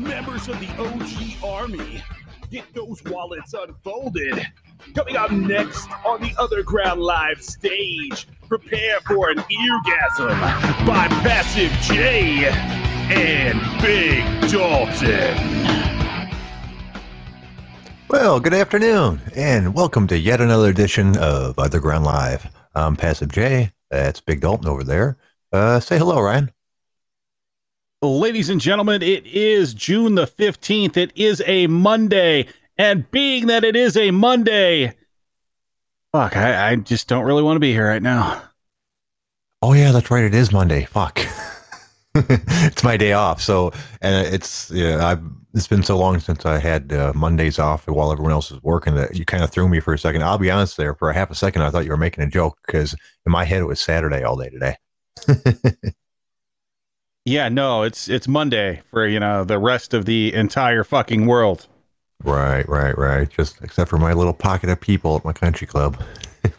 members of the OG Army. Get those wallets unfolded. Coming up next on the Other Ground Live stage, prepare for an eargasm by Passive J and Big Dalton. Well, good afternoon, and welcome to yet another edition of Other Ground Live. I'm Passive J. That's Big Dalton over there. Uh, say hello, Ryan. Ladies and gentlemen, it is June the 15th. It is a Monday. And being that it is a Monday, fuck, I, I just don't really want to be here right now. Oh, yeah, that's right. It is Monday. Fuck. it's my day off. So, and it's, yeah, I've, it's been so long since I had uh, Mondays off while everyone else is working that you kind of threw me for a second. I'll be honest there, for a half a second, I thought you were making a joke because in my head it was Saturday all day today. Yeah, no, it's it's Monday for you know the rest of the entire fucking world. Right, right, right. Just except for my little pocket of people at my country club.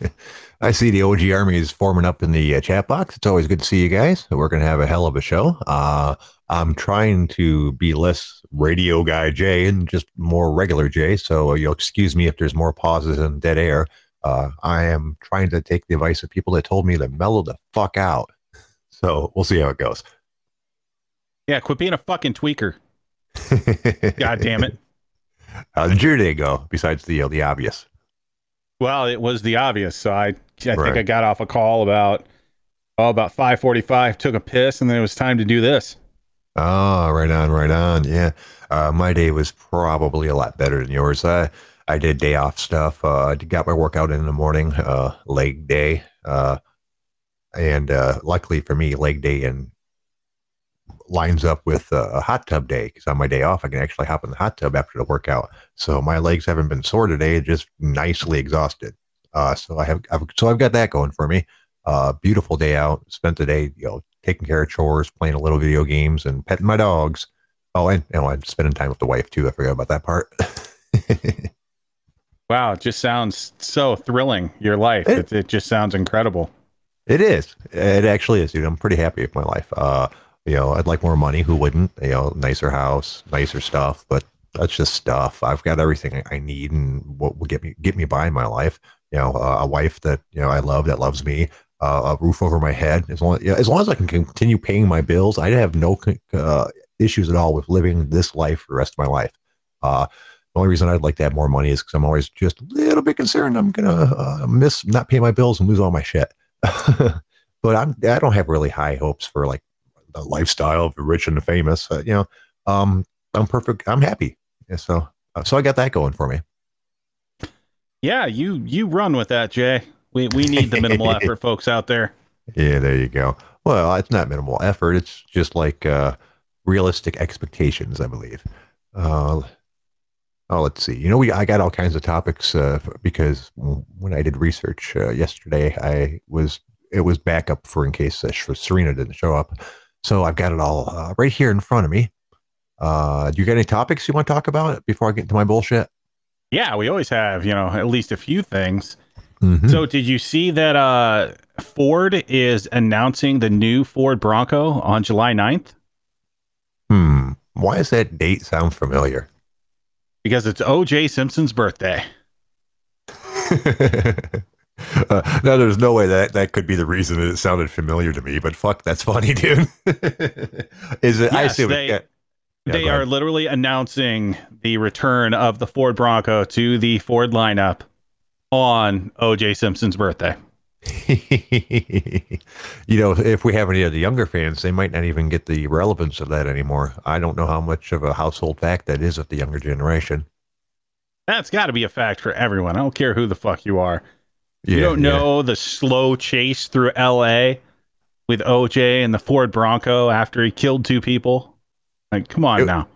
I see the OG Army is forming up in the uh, chat box. It's always good to see you guys. We're going to have a hell of a show. Uh, I'm trying to be less radio guy Jay and just more regular Jay. So you'll excuse me if there's more pauses and dead air. Uh, I am trying to take the advice of people that told me to mellow the fuck out. So we'll see how it goes. Yeah, quit being a fucking tweaker. God damn it. How did your day go? Besides the uh, the obvious. Well, it was the obvious. So I, I think Right. I got off a call about oh about five forty five. Took a piss, and then it was time to do this. Oh, right on, right on. Yeah, uh, my day was probably a lot better than yours. I I did day off stuff. Uh, I got my workout in the morning, uh, leg day, uh, and uh, luckily for me, leg day and lines up with uh, a hot tub day because on my day off, I can actually hop in the hot tub after the workout. So my legs haven't been sore today; just nicely exhausted. Uh, so I have, I've, so I've got that going for me. Uh, beautiful day out. Spent the day, you know, taking care of chores, playing a little video games, and petting my dogs. Oh, and you know, I'm spending time with the wife too. I forgot about that part. Wow, it just sounds so thrilling. Your life, It- it, it just sounds incredible. it is. It actually is, dude. I'm pretty happy with my life. Uh, you know, I'd like more money. Who wouldn't? You know, nicer house, nicer stuff, but that's just stuff. I've got everything I- need and what will get me get me by in my life. You know, uh, a wife that you know I love that loves me. Uh, a roof over my head. As long yeah, as long as I can continue paying my bills, I have no uh, issues at all with living this life for the rest of my life. Uh, the only reason I'd like to have more money is because I'm always just a little bit concerned I'm gonna uh, miss not pay my bills and lose all my shit. but I'm I don't have really high hopes for like the lifestyle of the rich and the famous. Uh, you know, um, I'm perfect. I'm happy. So uh, so I got that going for me. Yeah, you you run with that, Jay. We we need the minimal effort folks out there. Yeah, there you go. Well, it's not minimal effort. It's just like uh, realistic expectations, I believe. Uh, oh, let's see. You know, we I got all kinds of topics uh, because when I did research uh, yesterday, I was it was backup for in case uh, Serena didn't show up. So I've got it all uh, right here in front of me. Uh, do you got any topics you want to talk about before I get into my bullshit? Yeah, we always have, you know, at least a few things. Mhm. So did you see that uh Ford is announcing the new Ford Bronco on July 9th? hmm. Why does that date sound familiar? Because it's OJ Simpson's birthday. uh, no, there's no way that that could be the reason that it sounded familiar to me. But fuck, that's funny, dude. Is it? I assume they- it, yeah. They are literally announcing the return of the Ford Bronco to the Ford lineup on OJ Simpson's birthday. you know, if we have any of the younger fans, they might not even get the relevance of that anymore. I don't know how much of a household fact that is with the younger generation. That's got to be a fact for everyone. I don't care who the fuck you are. Yeah, you don't yeah. know the slow chase through LA with OJ and the Ford Bronco after he killed two people. Like, come on It- now.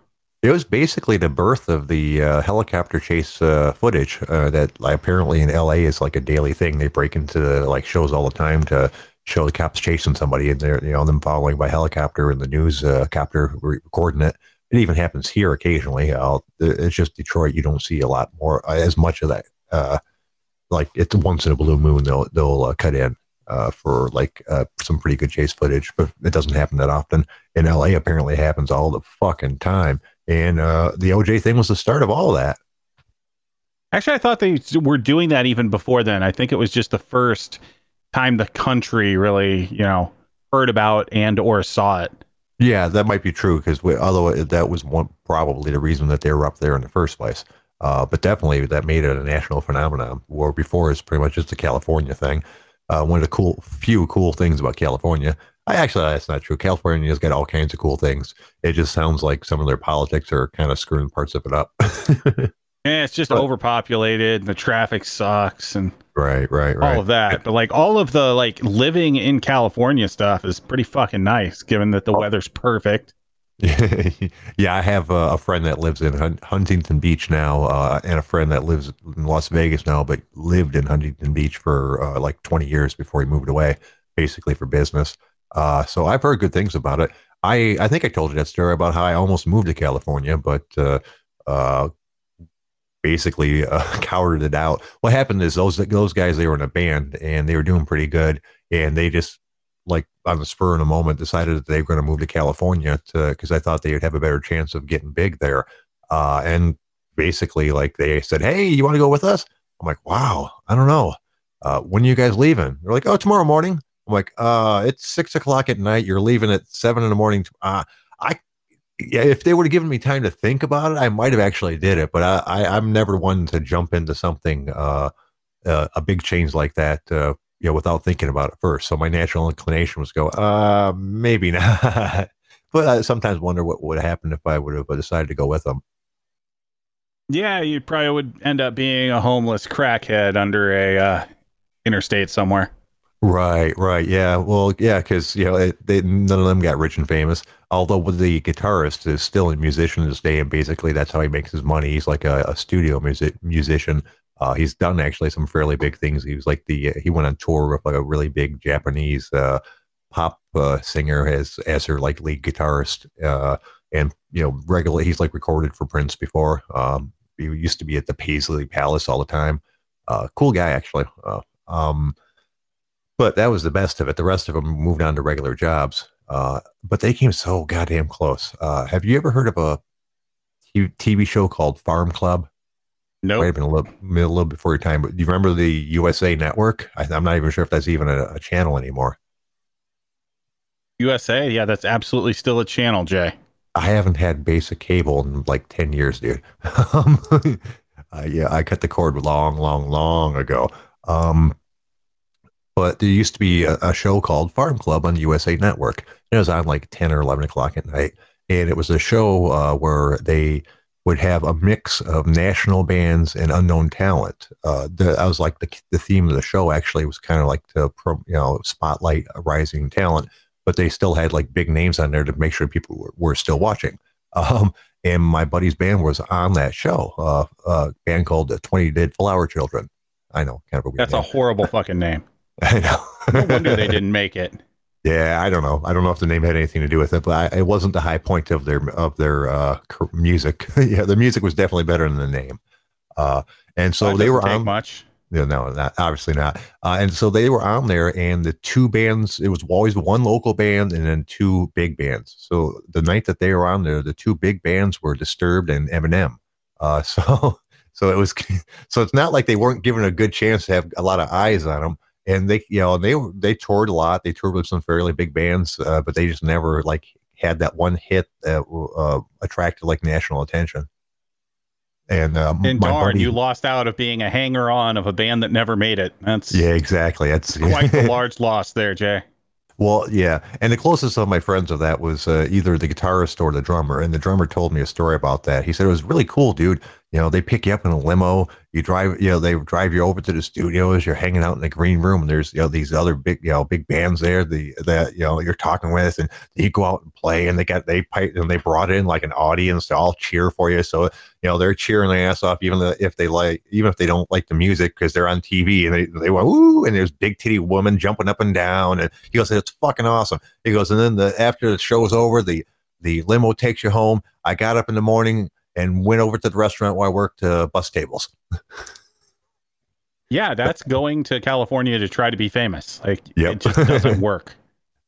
It was basically the birth of the uh, helicopter chase uh, footage uh, that like, apparently in LA is like a daily thing. They break into the, like shows all the time to show the cops chasing somebody and they're you know them following by helicopter and the news uh, copter recording it. It even happens here occasionally. Uh, it's just Detroit. You don't see a lot more uh, as much of that. Uh, like it's once in a blue moon they'll they'll uh, cut in uh, for like uh, some pretty good chase footage, but it doesn't happen that often. In LA, apparently, it happens all the fucking time And uh, the OJ thing was the start of all of that. Actually, I thought they were doing that even before then. I think it was just the first time the country really, you know, heard about and or saw it. Yeah, that might be true because although that was one probably the reason that they were up there in the first place. Uh, but definitely that made it a national phenomenon. Where before it's pretty much just a California thing. Uh, one of the cool few cool things about California. I actually that's not true. California's got all kinds of cool things. It just sounds like some of their politics are kind of screwing parts of it up. yeah, it's just but, overpopulated. And the traffic sucks, and right, right, right. All of that, but like all of the like living in California stuff is pretty fucking nice, given that the oh. weather's perfect. Yeah, I have a, a, friend that lives in Hun- Huntington Beach now, uh, and a friend that lives in Las Vegas now, but lived in Huntington Beach for uh, like 20 years before he moved away, basically for business. Uh, so I've heard good things about it. I, I think I told you that story about how I almost moved to California, but uh, uh, basically uh, cowered it out. What happened is those those guys they were in a band and they were doing pretty good, and they just like on the spur in a moment decided that they were going to move to California because I thought they would have a better chance of getting big there. Uh, and basically, like they said, "Hey, you want to go with us?" I'm like, "Wow, I don't know. Uh, when are you guys leaving?" They're like, "Oh, tomorrow morning." I'm like, "Uh, it's six o'clock at night. You're leaving at seven in the morning." Uh, I yeah, if they would have given me time to think about it, I might have actually did it. But I, I am never one to jump into something uh, uh, a big change like that uh, you know, without thinking about it first. So my natural inclination was go, uh, maybe not. but I sometimes wonder what would have happened if I would have decided to go with them. Yeah, you probably would end up being a homeless crackhead under a uh, interstate somewhere. Right, right, yeah. Well, yeah, because you know it, they, none of them got rich and famous. Although the guitarist is still a musician to this day, and basically that's how he makes his money. He's like a, a studio music musician uh, he's done actually some fairly big things. He was like the he went on tour with like a really big Japanese uh, pop uh, singer as as her like lead guitarist, uh, and you know regularly he's like recorded for Prince before. Um, he used to be at the Paisley Palace all the time. Uh, cool guy actually. Uh, um, but that was the best of it. The rest of them moved on to regular jobs. but they came so goddamn close. have you ever heard of a TV show called Farm Club? No, nope. might have been a little, a little before your time. But do you remember the USA Network? I, am not even sure if that's even a, a, channel anymore. USA, yeah, that's absolutely still a channel, Jay. I haven't had basic cable in like ten years, dude. um, uh, yeah, I cut the cord long, long, long ago. Um, but there used to be a, a, show called Farm Club on USA Network. It was on like ten or eleven o'clock at night, and it was a show uh, where they would have a mix of national bands and unknown talent. Uh, the, I was like the, the theme of the show actually was kind of like to you know spotlight a rising talent, but they still had like big names on there to make sure people were, were still watching. Um, and my buddy's band was on that show, uh, a band called the Twenty Dead Flower Children. I know, kind of a weird. That's name. a horrible fucking name. I know. no wonder they didn't make it. Yeah, I don't know. I don't know if the name had anything to do with it, but I, it wasn't the high point of their of their uh, music. yeah, the music was definitely better than the name. Uh, and so they were on much. Yeah, no, not obviously not. Uh, and so they were on there, and the two bands. It was always one local band and then two big bands. So the night that they were on there, the two big bands were Disturbed and Eminem. Uh, so so it was so it's not like they weren't given a good chance to have a lot of eyes on them and they you know they they toured a lot. They toured with some fairly big bands uh, but they just never like had that one hit that uh, attracted like national attention. And uh, and darn buddy, you lost out of being a hanger on of a band that never made it. That's yeah exactly. That's quite the large loss there jay. Well, yeah, and the closest of my friends of that was uh, either the guitarist or the drummer, and the drummer told me a story about that. He said it was really cool, dude. You know, they pick you up in a limo, you drive, you know, they drive you over to the studios. You're hanging out in the green room, and there's you know these other big, you know, big bands there. The that you know you're talking with, and you go out and play, and they got they pipe and they brought in like an audience to all cheer for you. So you know they're cheering their ass off, even if they like, even if they don't like the music because they're on TV and they they went ooh, and there's big titty woman jumping up and down, and he goes, it's fucking awesome. He goes, and then the after the show's over, the the limo takes you home. I got up in the morning and went over to the restaurant where I worked to bus tables. yeah, that's going to California to try to be famous. Like yep. it just doesn't work.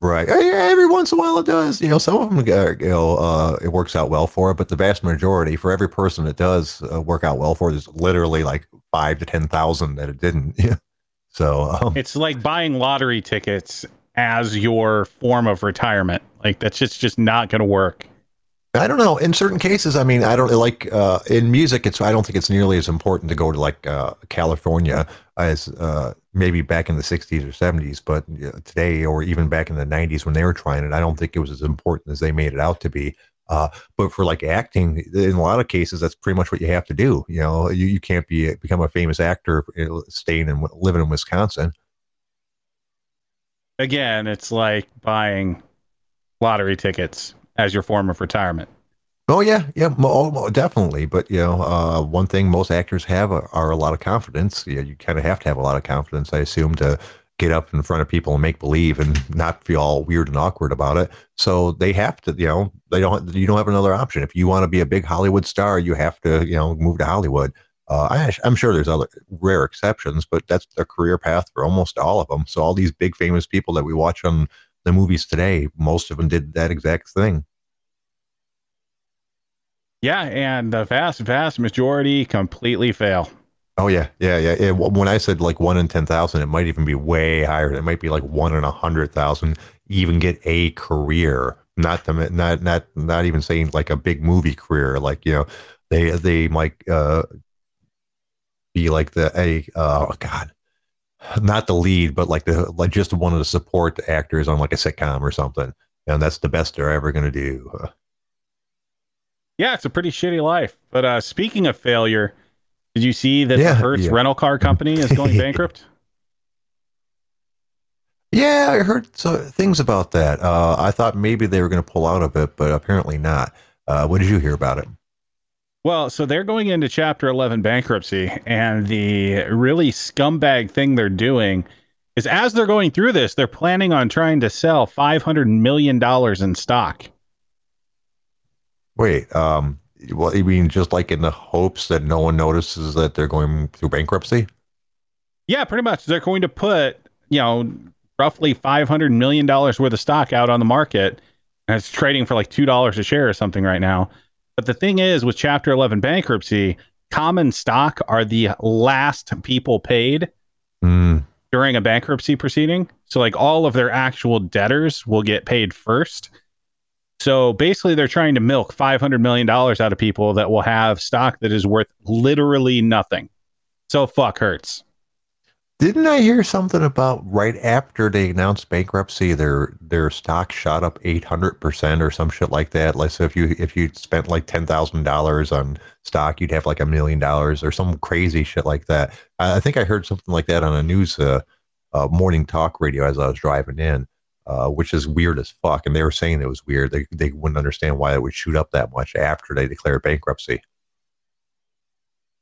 Right. Every once in a while it does. You know, some of them, uh, you know, uh, it works out well for, it, but the vast majority, for every person it does uh, work out well for, there's literally like five to ten thousand that it didn't. Yeah. So, um, It's like buying lottery tickets as your form of retirement. Like that's just just not going to work. I don't know. In certain cases, I mean, I don't like uh, in music. It's I don't think it's nearly as important to go to like uh, California as uh, maybe back in the '60s or '70s, but uh, today or even back in the '90s when they were trying it, I don't think it was as important as they made it out to be. Uh, but for like acting, in a lot of cases, that's pretty much what you have to do. You know, you, you can't be become a famous actor uh, staying and living in Wisconsin. Again, it's like buying lottery tickets as your form of retirement. Oh yeah, yeah, mo- definitely. But you know, uh, one thing most actors have are, a lot of confidence. Yeah, you kind of have to have a lot of confidence, I assume, to get up in front of people and make believe and not feel all weird and awkward about it. So they have to, you know, they don't. You don't have another option. If you want to be a big Hollywood star, you have to, you know, move to Hollywood. Uh, I, I'm sure there's other rare exceptions, but that's their career path for almost all of them. So all these big famous people that we watch on the movies today, most of them did that exact thing. Yeah, and the vast, vast majority completely fail. Oh yeah, yeah, yeah. yeah. When I said like one in ten thousand, it might even be way higher. It might be like one in a hundred thousand even get a career. Not the not not not even saying like a big movie career. Like you know, they they might uh, be like the a uh, oh god, not the lead, but like the like just one of the support actors on like a sitcom or something. And that's the best they're ever gonna do. Yeah, it's a pretty shitty life. But uh, speaking of failure, did you see that Yeah, the Hertz yeah. rental car company is going bankrupt? Yeah, I heard so, things about that. Uh, I thought maybe they were going to pull out of it, but apparently not. Uh, what did you hear about it? Well, so they're going into Chapter 11 bankruptcy, and the really scumbag thing they're doing is as they're going through this, they're planning on trying to sell $500 million in stock. Wait, um, well, you mean just like in the hopes that no one notices that they're going through bankruptcy? Yeah, pretty much. They're going to put, you know, roughly $500 million worth of stock out on the market. And it's trading for like $2 a share or something right now. But the thing is, with Chapter 11 bankruptcy, common stock are the last people paid Hmm. during a bankruptcy proceeding. So, like, all of their actual debtors will get paid first. So, basically, they're trying to milk $500 million out of people that will have stock that is worth literally nothing. So, fuck Hertz. Didn't I hear something about right after they announced bankruptcy, their their stock shot up eight hundred percent or some shit like that? Like, so if you if you spent like ten thousand dollars on stock, you'd have like a million dollars or some crazy shit like that. I, I think I heard something like that on a news uh, uh, morning talk radio as I was driving in, uh, which is weird as fuck. And they were saying it was weird. They they wouldn't understand why it would shoot up that much after they declared bankruptcy.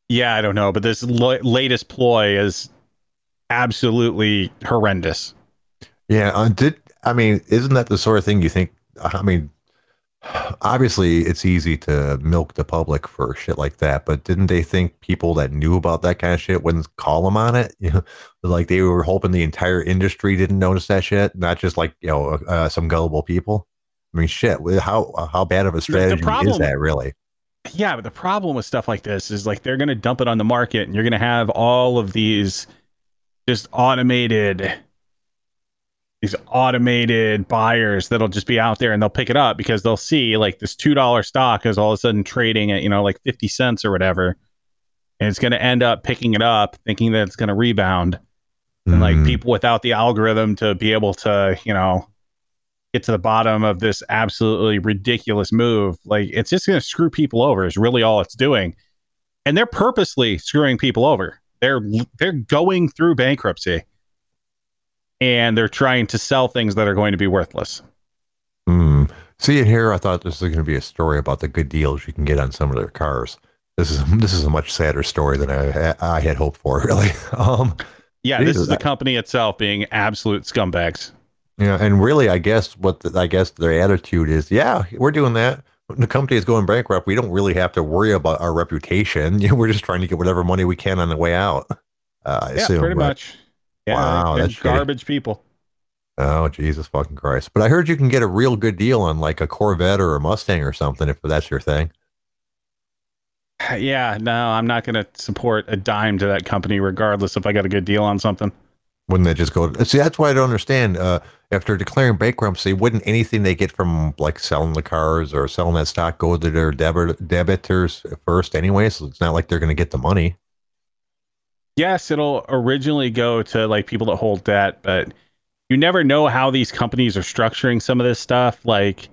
Yeah, I don't know, but this lo- latest ploy is absolutely horrendous. Yeah, uh, did I mean, isn't that the sort of thing you think? I mean, obviously it's easy to milk the public for shit like that, but didn't they think people that knew about that kind of shit wouldn't call them on it? You know, like they were hoping the entire industry didn't notice that shit, not just like you know uh, some gullible people. I mean, shit. How how bad of a strategy is that really? Yeah, but the problem with stuff like this is like they're going to dump it on the market and you're going to have all of these just automated these automated buyers that'll just be out there and they'll pick it up because they'll see like this $2 stock is all of a sudden trading at, you know, like 50 cents or whatever. And it's going to end up picking it up thinking that it's going to rebound. And like Mm. people without the algorithm to be able to, you know, get to the bottom of this absolutely ridiculous move, like it's just going to screw people over. Is really all it's doing, and they're purposely screwing people over. They're they're going through bankruptcy, and they're trying to sell things that are going to be worthless. Hmm. See it here. I thought this was going to be a story about the good deals you can get on some of their cars. This is this is a much sadder story than I I had hoped for. Really. Um. Yeah, this is the company itself being absolute scumbags. Yeah, and really, I guess what the, I guess their attitude is, yeah, we're doing that. When the company is going bankrupt, we don't really have to worry about our reputation. We're just trying to get whatever money we can on the way out. Uh, I Yeah, assume, pretty but- much. Yeah, Wow, they're that's shitty. garbage people. Oh Jesus fucking Christ! But I heard you can get a real good deal on like a Corvette or a Mustang or something if that's your thing. Yeah, no, I'm not going to support a dime to that company, regardless if I got a good deal on something. Wouldn't they just go? See, that's why I don't understand. Uh, after declaring bankruptcy, wouldn't anything they get from like selling the cars or selling that stock go to their debit debitors first anyway? So it's not like they're going to get the money. Yes, it'll originally go to like people that hold debt, but you never know how these companies are structuring some of this stuff. Like,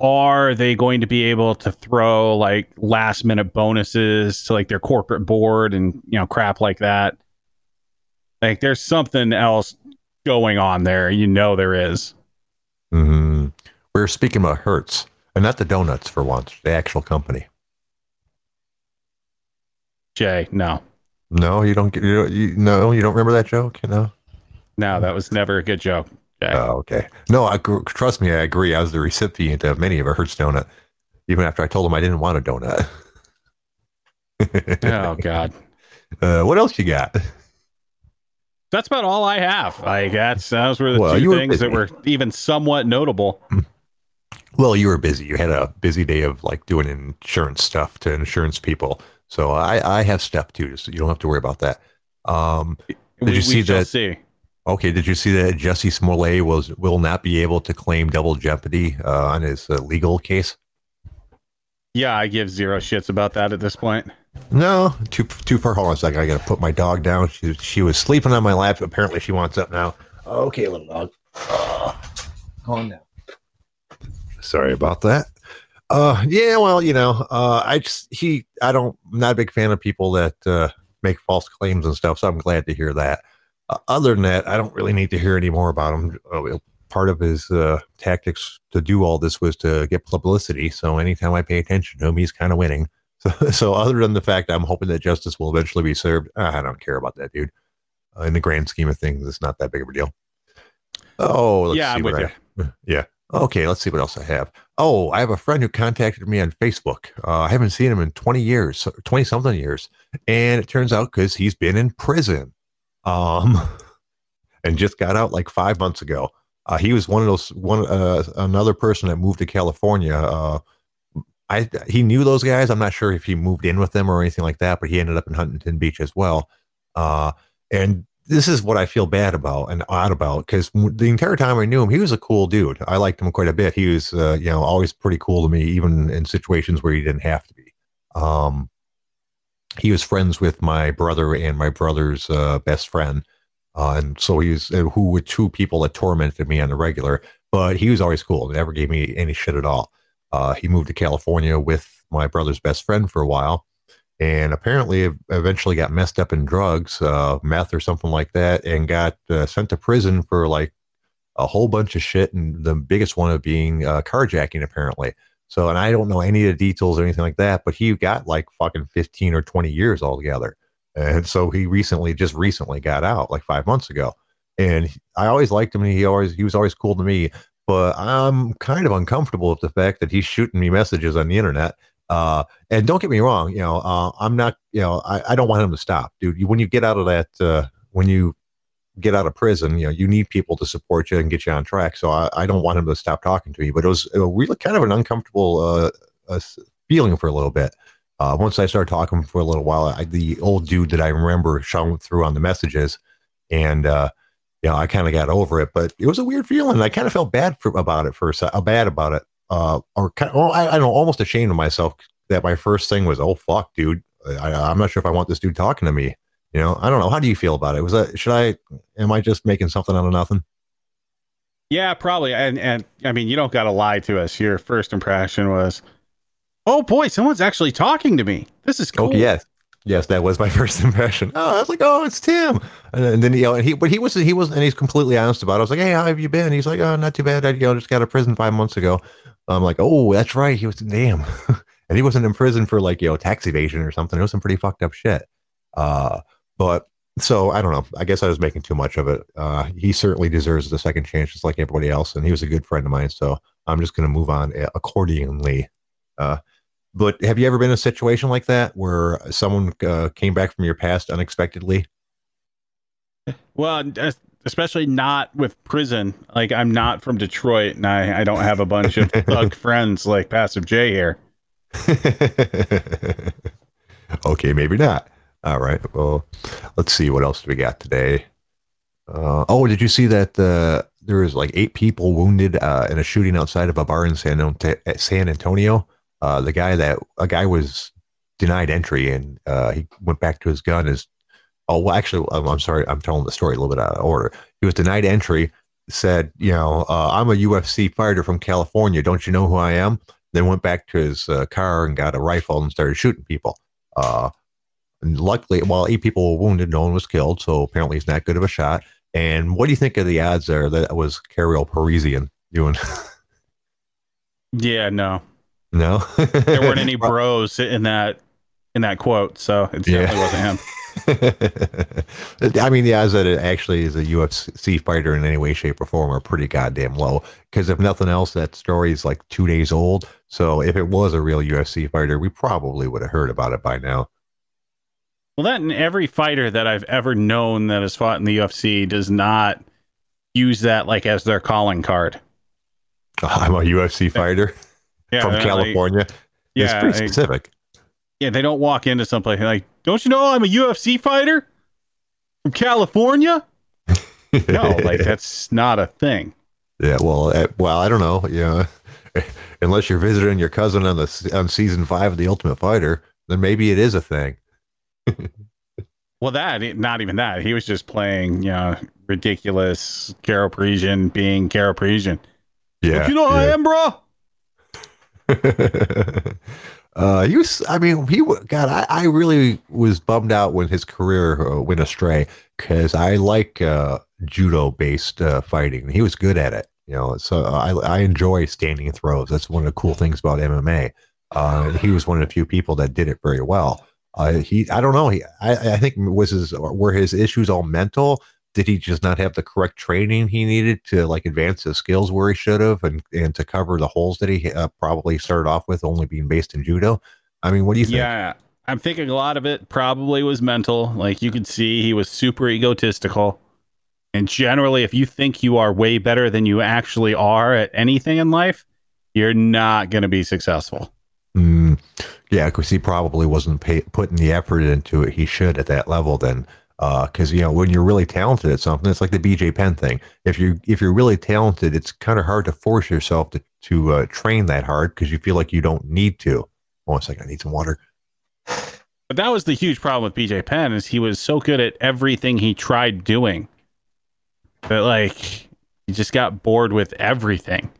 are they going to be able to throw like last minute bonuses to like their corporate board and you know crap like that? Like, there's something else going on there. You know there is. Mm-hmm. We are speaking about Hertz, and not the donuts for once, the actual company. Jay, no. No, you don't get you, you no, you don't remember that joke, you know? No, that was never a good joke. Jay. Oh, okay. No, I trust me, I agree. I was the recipient of many of a Hertz donut, even after I told him I didn't want a donut. oh God. Uh, what else you got? That's about all I have. Like that's those were the well, two things that were even somewhat notable. Well, you were busy. You had a busy day of like doing insurance stuff to insurance people. So I, I have stuff too, so you don't have to worry about that. Um, did we, you see that? See. Okay, did you see that Jussie Smollett was will not be able to claim double jeopardy uh, on his uh, legal case? Yeah, I give zero shits about that at this point. No, too too far. Hold on a second. I got to put my dog down. She she was sleeping on my lap. Apparently, she wants up now. Okay, little dog. Uh, calm down. Sorry about that. Uh, yeah, well, you know, uh, I just he, I don't, I'm not a big fan of people that uh, make false claims and stuff. So I'm glad to hear that. Uh, other than that, I don't really need to hear any more about him. Uh, part of his uh, tactics to do all this was to get publicity. So anytime I pay attention to him, he's kind of winning. So, so other than the fact I'm hoping that justice will eventually be served, I don't care about that dude. Uh, in the grand scheme of things, it's not that big of a deal. Oh, yeah, I'm with I, you. Yeah. Okay, let's see what else I have. Oh, I have a friend who contacted me on Facebook. Uh, I haven't seen him in 20 years, 20 something years. And it turns out because he's been in prison um, and just got out like five months ago. Uh, he was one of those, one, uh, another person that moved to California. I, he knew those guys. I'm not sure if he moved in with them or anything like that, but he ended up in Huntington Beach as well. Uh, and this is what I feel bad about and odd about because the entire time I knew him, he was a cool dude. I liked him quite a bit. He was, uh, you know, always pretty cool to me, even in situations where he didn't have to be. Um, he was friends with my brother and my brother's uh, best friend, uh, and so he's uh, who were two people that tormented me on the regular. But he was always cool. Never gave me any shit at all. Uh, he moved to California with my brother's best friend for a while and apparently eventually got messed up in drugs, uh, meth or something like that, and got uh, sent to prison for like a whole bunch of shit. And the biggest one of being uh, carjacking, apparently. So, and I don't know any of the details or anything like that, but he got like fucking 15 or 20 years altogether. And so he recently, just recently got out like five months ago. And I always liked him. And he always, he was always cool to me. But I'm kind of uncomfortable with the fact that he's shooting me messages on the internet uh, and don't get me wrong, you know, uh, I'm not, you know, I, I don't want him to stop, dude. You, when you get out of that, uh, when you get out of prison, you know, you need people to support you and get you on track. So I, I don't want him to stop talking to you. But it was, really kind of an uncomfortable uh, uh, feeling for a little bit. Uh, once I started talking for a little while, I, the old dude that I remember showing through on the messages, and uh, you know, I kind of got over it. But it was a weird feeling. I kind of felt bad for, about it for a bad about it uh, or kind of, well, I, I don't know, almost ashamed of myself that my first thing was, oh fuck, dude, I, I'm not sure if I want this dude talking to me. You know, I don't know. How do you feel about it? Was that should I? Am I just making something out of nothing? Yeah, probably. And and I mean, you don't got to lie to us. Your first impression was, oh boy, someone's actually talking to me. This is cool. Oh yes, yes, that was my first impression. Oh, I was like, oh, it's Tim. And then, you know, and he, but he was he was, and he's completely honest about it. I was like, hey, how have you been? He's like, oh, not too bad. I you know just got out of prison five months ago. I'm like, oh, that's right. He was damn, and he wasn't in prison for like you know tax evasion or something. It was some pretty fucked up shit. Uh, but so I don't know. I guess I was making too much of it. Uh, he certainly deserves a second chance, just like everybody else, and he was a good friend of mine. So I'm just going to move on uh, accordingly. Uh, but have you ever been in a situation like that where someone uh, came back from your past unexpectedly? Well, especially not with prison. Like I'm not from Detroit, and I I don't have a bunch of thug friends like Passive J here. okay, maybe not. All right. Well, let's see what else we got today. Uh, oh, did you see that uh, there was like eight people wounded uh, in a shooting outside of a bar in San, San Antonio? Uh, the guy that a guy was denied entry and uh, he went back to his gun. Is oh well, actually, I'm, I'm, sorry, I'm telling the story a little bit out of order. He was denied entry. Said, you know, uh, I'm a UFC fighter from California. Don't you know who I am? Then went back to his car and got a rifle and started shooting people. And luckily, while eight people were wounded, no one was killed. So apparently, he's not good of a shot. And what do you think of the odds there that was Karo Parisyan doing? yeah, no, no, there weren't any bros in that in that quote, so it definitely yeah. wasn't him. I mean, the odds that it actually is a UFC fighter in any way, shape, or form are pretty goddamn low. Because if nothing else, that story is like two days old. So if it was a real UFC fighter, we probably would have heard about it by now. Well, that and every fighter that I've ever known that has fought in the UFC does not use that like as their calling card. I'm a UFC fighter yeah, from California. Like, yeah, it's pretty specific. yeah, they don't walk into someplace like, "Don't you know I'm a UFC fighter from California?" no, like that's not a thing. Yeah, well, uh, well, I don't know. Know, unless you're visiting your cousin on the on season five of The Ultimate Fighter, then maybe it is a thing well, that not even that. He was just playing, you know, ridiculous Karo Parisyan being Karo Parisyan. Yeah, you know yeah. I am, bro. uh, he was. I mean, he. God, I, I really was bummed out when his career uh, went astray because I like uh, judo-based uh, fighting. He was good at it. You know, so I I enjoy standing throws. That's one of the cool things about MMA. Uh, he was one of the few people that did it very well. Uh, he, I don't know. He, I, I think was his were his issues all mental. Did he just not have the correct training he needed to like advance his skills where he should have, and and to cover the holes that he uh, probably started off with, only being based in judo? I mean, what do you think? Yeah, I'm thinking a lot of it probably was mental. Like you could see, he was super egotistical. And generally, if you think you are way better than you actually are at anything in life, you're not going to be successful. Mm, yeah, because he probably wasn't pay, putting the effort into it he should at that level. Then, because uh, you know when you're really talented at something, it's like the BJ Penn thing. If you if you're really talented, it's kind of hard to force yourself to to uh, train that hard because you feel like you don't need to. One second, I need some water. But that was the huge problem with BJ Penn is he was so good at everything he tried doing that like he just got bored with everything.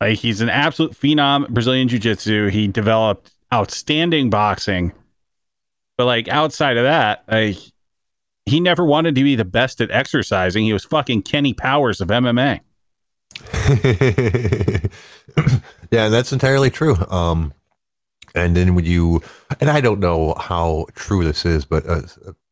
Like he's an absolute phenom Brazilian jiu-jitsu. He developed outstanding boxing. But like outside of that, like he never wanted to be the best at exercising. He was fucking Kenny Powers of MMA. yeah, that's entirely true. Um, and then when you, and I don't know how true this is, but uh,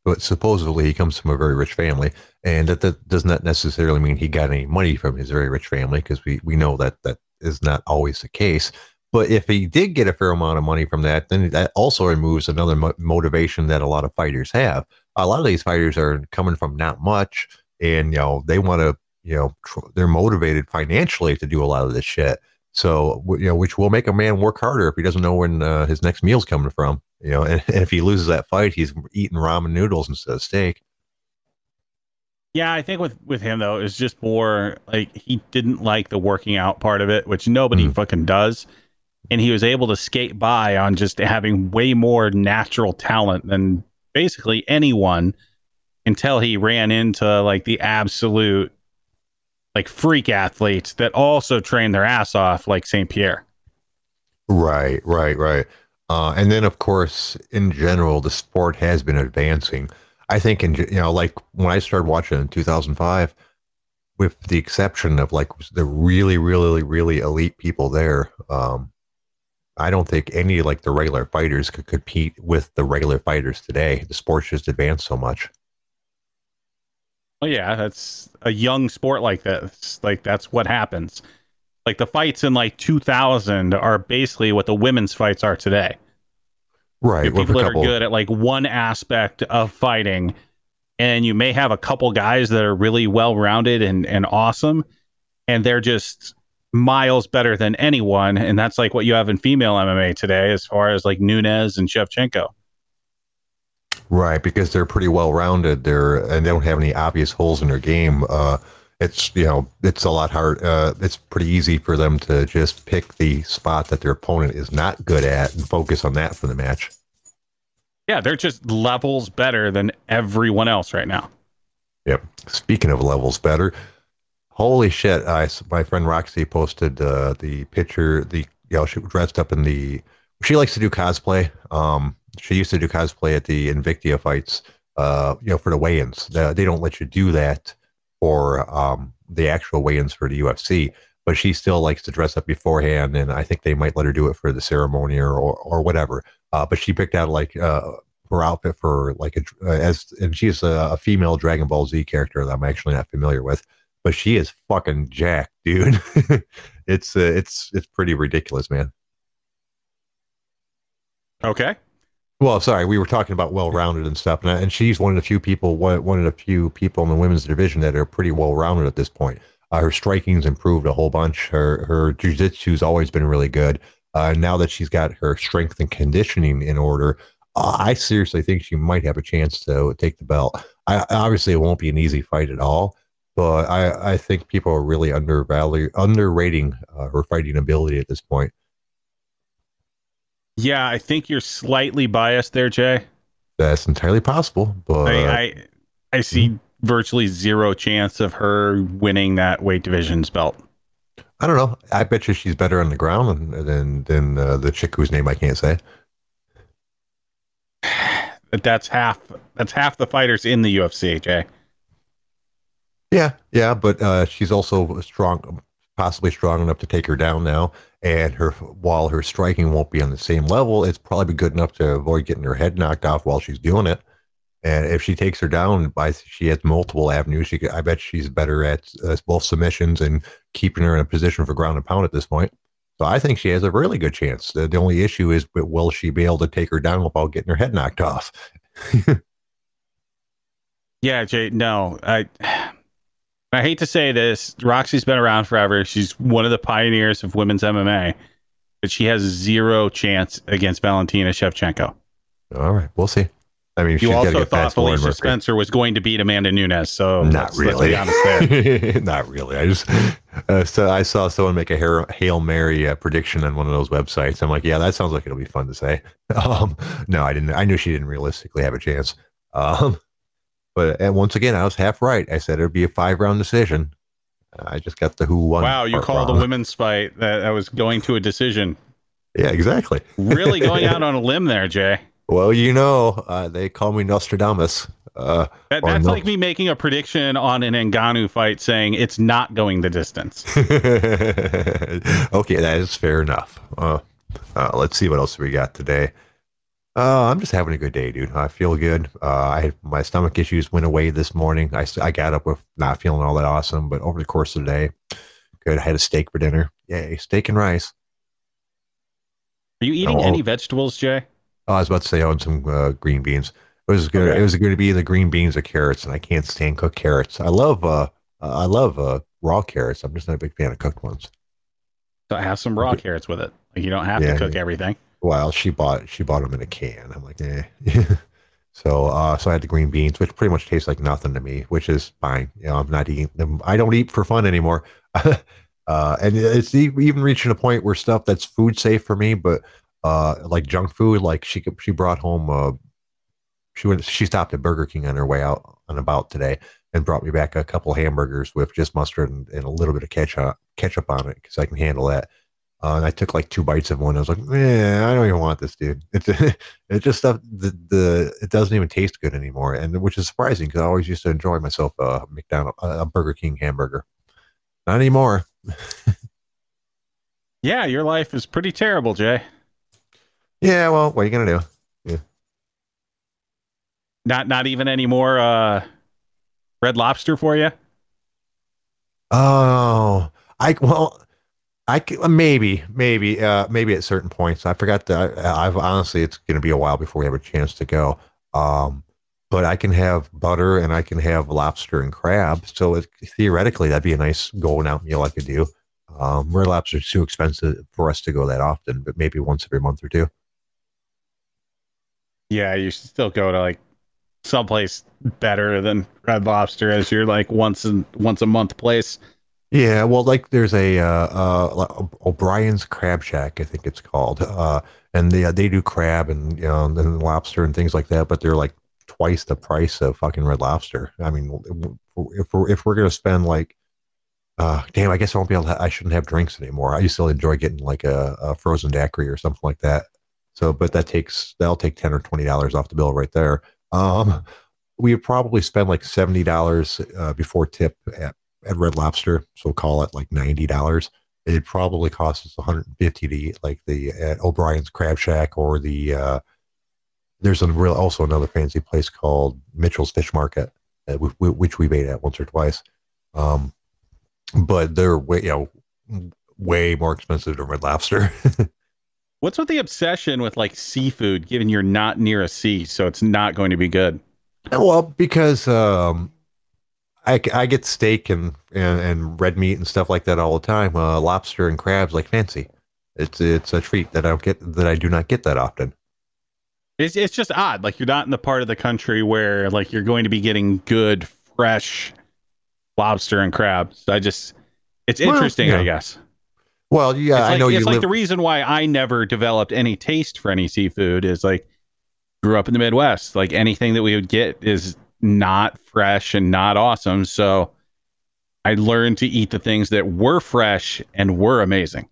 but supposedly he comes from a very rich family, and that, that does not necessarily mean he got any money from his very rich family, because we we know that that is not always the case. But if he did get a fair amount of money from that, then that also removes another mo- motivation that a lot of fighters have. A lot of these fighters are coming from not much, and you know they want to, you know, tr- they're motivated financially to do a lot of this shit. So you know, which will make a man work harder if he doesn't know when uh, his next meal's coming from. You know, and, and if he loses that fight, he's eating ramen noodles instead of steak. Yeah, I think with with him though, it's just more like he didn't like the working out part of it, which nobody mm. fucking does. And he was able to skate by on just having way more natural talent than basically anyone until he ran into like the absolute like freak athletes that also train their ass off like St. Pierre. Right, right, right. Uh, and then of course, in general, the sport has been advancing. I think in you know like when I started watching in 2005, with the exception of like the really really really elite people there, um, I don't think any like the regular fighters could compete with the regular fighters today. The sport's just advanced so much. Well, yeah, that's a young sport like this. Like that's what happens. Like the fights in like 2000 are basically what the women's fights are today. Right. People that are good at like one aspect of fighting, and you may have a couple guys that are really well rounded and and awesome, and they're just miles better than anyone, and that's like what you have in female MMA today, as far as like Nunes and Shevchenko. Right, because they're pretty well rounded. They're and they don't have any obvious holes in their game. Uh, it's you know it's a lot hard. Uh, it's pretty easy for them to just pick the spot that their opponent is not good at and focus on that for the match. Yeah, they're just levels better than everyone else right now. Yep. Speaking of levels better, holy shit! I my friend Roxy posted uh, the picture. The you know she dressed up in the. She likes to do cosplay. Um, she used to do cosplay at the Invicta fights. Uh, you know, for the weigh-ins, they, they don't let you do that for um the actual weigh-ins for the UFC. But she still likes to dress up beforehand, and I think they might let her do it for the ceremony or or, or whatever. Uh, but she picked out like uh, her outfit for like a, uh, as, and she's a, a female Dragon Ball Z character that I'm actually not familiar with but she is fucking jack, dude. it's uh, it's it's pretty ridiculous, man. Okay. Well, sorry, we were talking about well-rounded and stuff, and, I- and she's one of the few people, one, one of the few people in the women's division that are pretty well-rounded at this point. Uh, her striking's improved a whole bunch. Her her jiu-jitsu's always been really good. Uh, now that she's got her strength and conditioning in order, uh, I seriously think she might have a chance to take the belt. I, obviously, it won't be an easy fight at all, but I, I think people are really undervalue underrating uh, her fighting ability at this point. Yeah, I think you're slightly biased there, Jay. That's entirely possible, but I, I I see virtually zero chance of her winning that weight division's belt. I don't know. I bet you she's better on the ground than than, than uh, the chick whose name I can't say. But That's half. That's half the fighters in the UFC, Jay. Yeah, yeah, but uh, she's also strong, possibly strong enough to take her down now. And her while her striking won't be on the same level, it's probably good enough to avoid getting her head knocked off while she's doing it. And if she takes her down, by she has multiple avenues. She, I bet she's better at uh, both submissions and keeping her in a position for ground and pound at this point. So I think she has a really good chance. The, the only issue is, will she be able to take her down without getting her head knocked off? Yeah, Jay. No, I. I hate to say this. Roxy's been around forever. She's one of the pioneers of women's MMA, but she has zero chance against Valentina Shevchenko. All right, we'll see. I mean, she's You also get thought Felicia. Spencer was going to beat Amanda Nunes, so Not let's- let's be really. Not really. I just uh, so I saw someone make a hail mary uh, prediction on one of those websites. I'm like, yeah, that sounds like it'll be fun to say. Um, no, I didn't. I knew she didn't realistically have a chance. Um, but and once again, I was half right. I said it'd be a five round decision. I just got the who won. Wow, you called a women's fight that, that was going to a decision. Yeah, exactly. Really going out on a limb there, Jay. Well, you know, uh, they call me Nostradamus. Uh, That, that's no. like me making a prediction on an Ngannou fight saying it's not going the distance. okay, that is fair enough. Uh, uh, let's see what else we got today. Uh, I'm just having a good day, dude. I feel good. Uh, I my stomach issues went away this morning. I, I got up with not feeling all that awesome, but over the course of the day, good. I had a steak for dinner. Yay, steak and rice. Are you eating Oh. any vegetables, Jay? Oh, I was about to say, oh, and some uh, green beans. It was good. Okay. It was going to be the green beans or carrots, and I can't stand cooked carrots. I love uh, I love uh, raw carrots. I'm just not a big fan of cooked ones. So I have some raw carrots with it. Like you don't have Yeah, to cook everything. Well, she bought she bought them in a can. I'm like, eh. so uh, so I had the green beans, which pretty much tastes like nothing to me, which is fine. You know, I'm not eating them. I don't eat for fun anymore. uh, and it's even reaching a point where stuff that's food safe for me, but uh, like junk food, like she she brought home. Uh, she went. She stopped at Burger King on her way out and about today, and brought me back a couple hamburgers with just mustard and, and a little bit of ketchup ketchup on it because I can handle that. Uh, and I took like two bites of one. I was like, "Man, I don't even want this, dude." It's it's just stuff. The, the it doesn't even taste good anymore, and which is surprising because I always used to enjoy myself a McDonald, a Burger King hamburger. Not anymore. Yeah, your life is pretty terrible, Jay. Yeah, well, what are you gonna do? Yeah. Not not even any more uh, red lobster for you. Oh, I well, I c- maybe maybe uh maybe at certain points. I forgot that. I, I've honestly, it's gonna be a while before we have a chance to go. Um, but I can have butter and I can have lobster and crab. So it, theoretically, that'd be a nice going out meal I could do. Um, red lobster is too expensive for us to go that often, but maybe once every month or two. Yeah, you should still go to like someplace better than Red Lobster as your like once and once a month place. Yeah, well, like there's a uh, uh, O'Brien's Crab Shack, I think it's called, uh, and they they do crab and you know and lobster and things like that, but they're like twice the price of fucking Red Lobster. I mean, if we're if we're gonna spend like, uh, damn, I guess I won't be able. To, I shouldn't have drinks anymore. I used to enjoy getting like a, a frozen daiquiri or something like that. So, but that takes that'll take ten or twenty dollars off the bill right there. Um, we probably spend like seventy dollars uh, before tip at at Red Lobster, so call it like ninety dollars. It probably costs us one hundred and fifty to eat like the at O'Brien's Crab Shack or the uh, there's a real also another fancy place called Mitchell's Fish Market, uh, which we've ate at once or twice. Um, but they're way you know way more expensive than Red Lobster. What's with the obsession with like seafood, given you're not near a sea, so it's not going to be good? Well, because um, I, I get steak and, and, and red meat and stuff like that all the time. Uh, lobster and crabs like fancy. It's it's a treat that I don't get that I do not get that often. It's it's just odd. Like you're not in the part of the country where like you're going to be getting good fresh lobster and crabs. I just it's interesting, well, yeah. I guess. Well, yeah, like, I know you. it's like live... the reason why I never developed any taste for any seafood is like grew up in the Midwest. Like anything that we would get is not fresh and not awesome. So I learned to eat the things that were fresh and were amazing.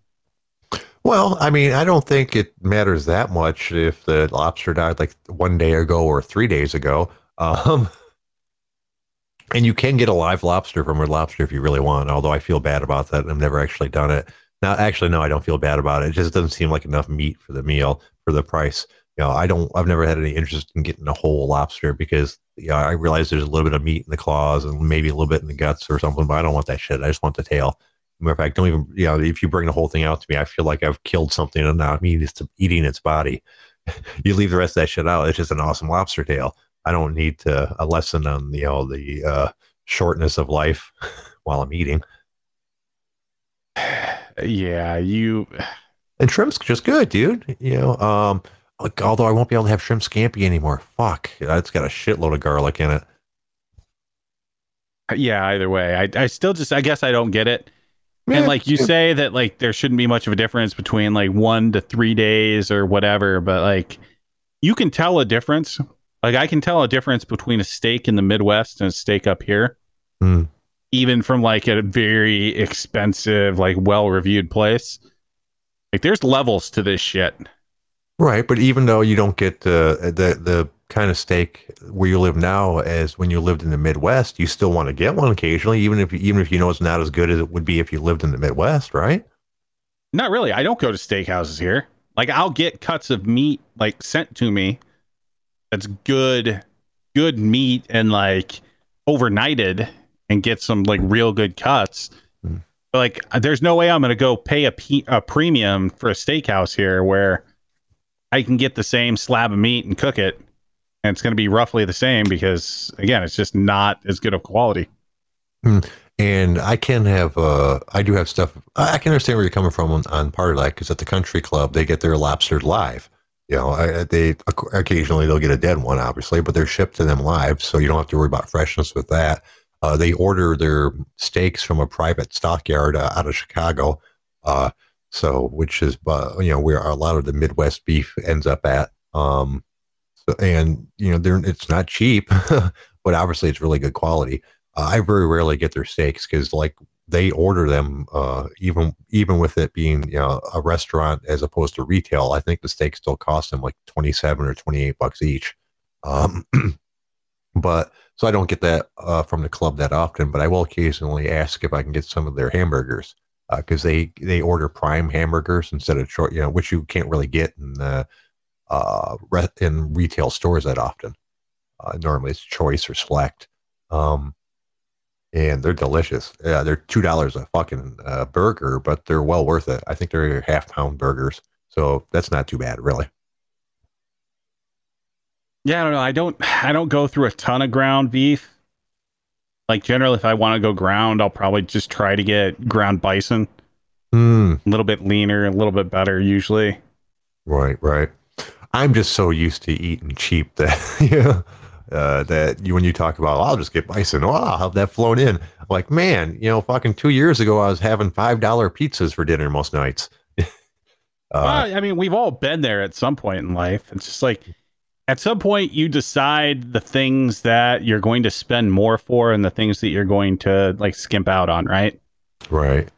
Well, I mean, I don't think it matters that much if the lobster died like one day ago or three days ago. Um, and you can get a live lobster from Red Lobster if you really want. Although I feel bad about that. I've never actually done it. Now, actually, no, I don't feel bad about it. It just doesn't seem like enough meat for the meal for the price. You know, I don't. I've never had any interest in getting a whole lobster because you know, I realize there's a little bit of meat in the claws and maybe a little bit in the guts or something. But I don't want that shit. I just want the tail. Matter of fact, don't even, you know, if you bring the whole thing out to me, I feel like I've killed something and now I'm eating, eating its body. you leave the rest of that shit out. It's just an awesome lobster tail. I don't need to a lesson on, you know, the uh, shortness of life while I'm eating. Yeah, you. And shrimp's just good, dude. You know, um, like, although I won't be able to have shrimp scampi anymore. Fuck, it's got a shitload of garlic in it. Yeah, either way, I I still just I guess I don't get it and like you say that like there shouldn't be much of a difference between like one to three days or whatever, but like you can tell a difference. Like I can tell a difference between a steak in the Midwest and a steak up here. Mm. Even from like a very expensive, like well reviewed place. Like there's levels to this shit. Right, but even though you don't get the the the kind of steak where you live now as when you lived in the Midwest, you still want to get one occasionally, even if even if you know it's not as good as it would be if you lived in the Midwest, right? Not really. I don't go to steakhouses here. Like I'll get cuts of meat like sent to me that's good good meat and like overnighted and get some like real good cuts. Mm. But like there's no way I'm going to go pay a, p- a premium for a steakhouse here where I can get the same slab of meat and cook it and it's going to be roughly the same because again it's just not as good of quality. Mm. and i can have uh i do have stuff i can understand where you're coming from on, on part of that because at the country club they get their lobster live. You know I, they occasionally they'll get a dead one obviously but they're shipped to them live so you don't have to worry about freshness with that. Uh, they order their steaks from a private stockyard uh, out of chicago. Uh, so which is uh, you know where a lot of the midwest beef ends up at um, and you know they're it's not cheap, but obviously it's really good quality. Uh, I very rarely get their steaks because like they order them uh, even even with it being you know a restaurant as opposed to retail. I think the steaks still cost them like twenty seven or twenty eight bucks each. Um, but so I don't get that uh, from the club that often. But I will occasionally ask if I can get some of their hamburgers because uh, they they order prime hamburgers instead of short, you know, which you can't really get in the uh, re- in retail stores that often. Uh, normally it's choice or select. Um, and they're delicious. Yeah, they're two dollars a fucking uh, burger, but they're well worth it. I think they're half pound burgers, so that's not too bad, really. Yeah, I don't know. I don't I don't go through a ton of ground beef. Like generally if I want to go ground, I'll probably just try to get ground bison. Hmm. A little bit leaner, a little bit better usually. Right, right. I'm just so used to eating cheap that yeah, uh, that you when you talk about, I'll just get bison. Oh, I'll have that flown in. I'm like, man, you know, fucking two years ago, I was having five dollar pizzas for dinner most nights. uh, well, I mean, we've all been there at some point in life. It's just like at some point you decide the things that you're going to spend more for and the things that you're going to like skimp out on, right? right.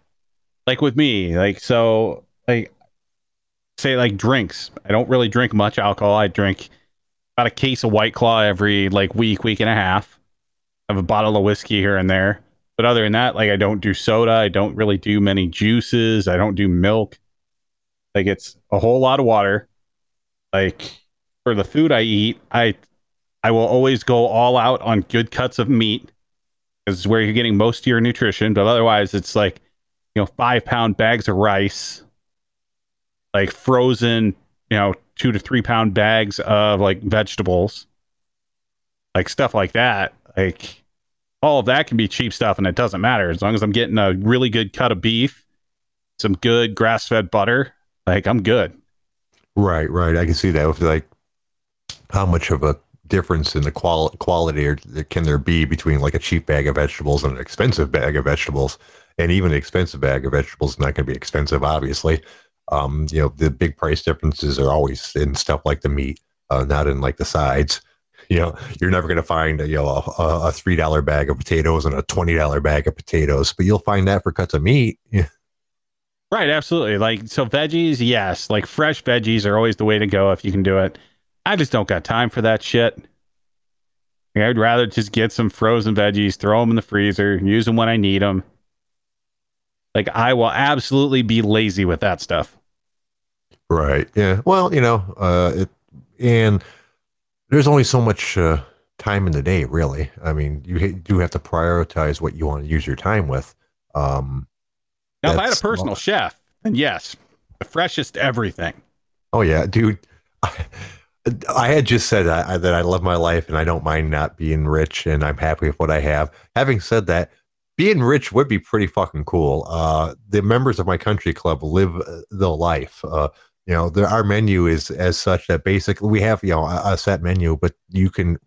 Like with me, like so like say like drinks. I don't really drink much alcohol. I drink about a case of White Claw every like week, week and a half. I have a bottle of whiskey here and there. But other than that, like I don't do soda. I don't really do many juices. I don't do milk. Like it's a whole lot of water. Like for the food I eat, I I will always go all out on good cuts of meat. This is where you're getting most of your nutrition. But otherwise, it's like you know five pound bags of rice, like frozen, you know two to three pound bags of like vegetables, like stuff like that. Like all of that can be cheap stuff, and it doesn't matter as long as I'm getting a really good cut of beef, some good grass fed butter. Like I'm good. Right, right. I can see that. With like, how much of a difference in the qual- quality or can there be between like a cheap bag of vegetables and an expensive bag of vegetables? And even an expensive bag of vegetables is not going to be expensive, obviously. Um, you know, the big price differences are always in stuff like the meat, uh, not in like the sides. You know, you're never going to find you know a, a three dollar bag of potatoes and a twenty dollar bag of potatoes, but you'll find that for cuts of meat. Right, absolutely. Like so veggies, yes. Like fresh veggies are always the way to go if you can do it. I just don't got time for that shit. I'd rather just get some frozen veggies, throw them in the freezer, use them when I need them. Like I will absolutely be lazy with that stuff. Right. Yeah. Well, you know, uh, it, and there's only so much uh, time in the day, really. I mean, you do have to prioritize what you want to use your time with. Um, Now, if I had a personal chef, then yes, the freshest everything. oh yeah, dude. I had just said I, that I love my life and I don't mind not being rich and I'm happy with what I have. Having said that, being rich would be pretty fucking cool. Uh, the members of my country club live uh, the life. Uh, you know, there, our menu is as such that basically we have you know a, a set menu, but you can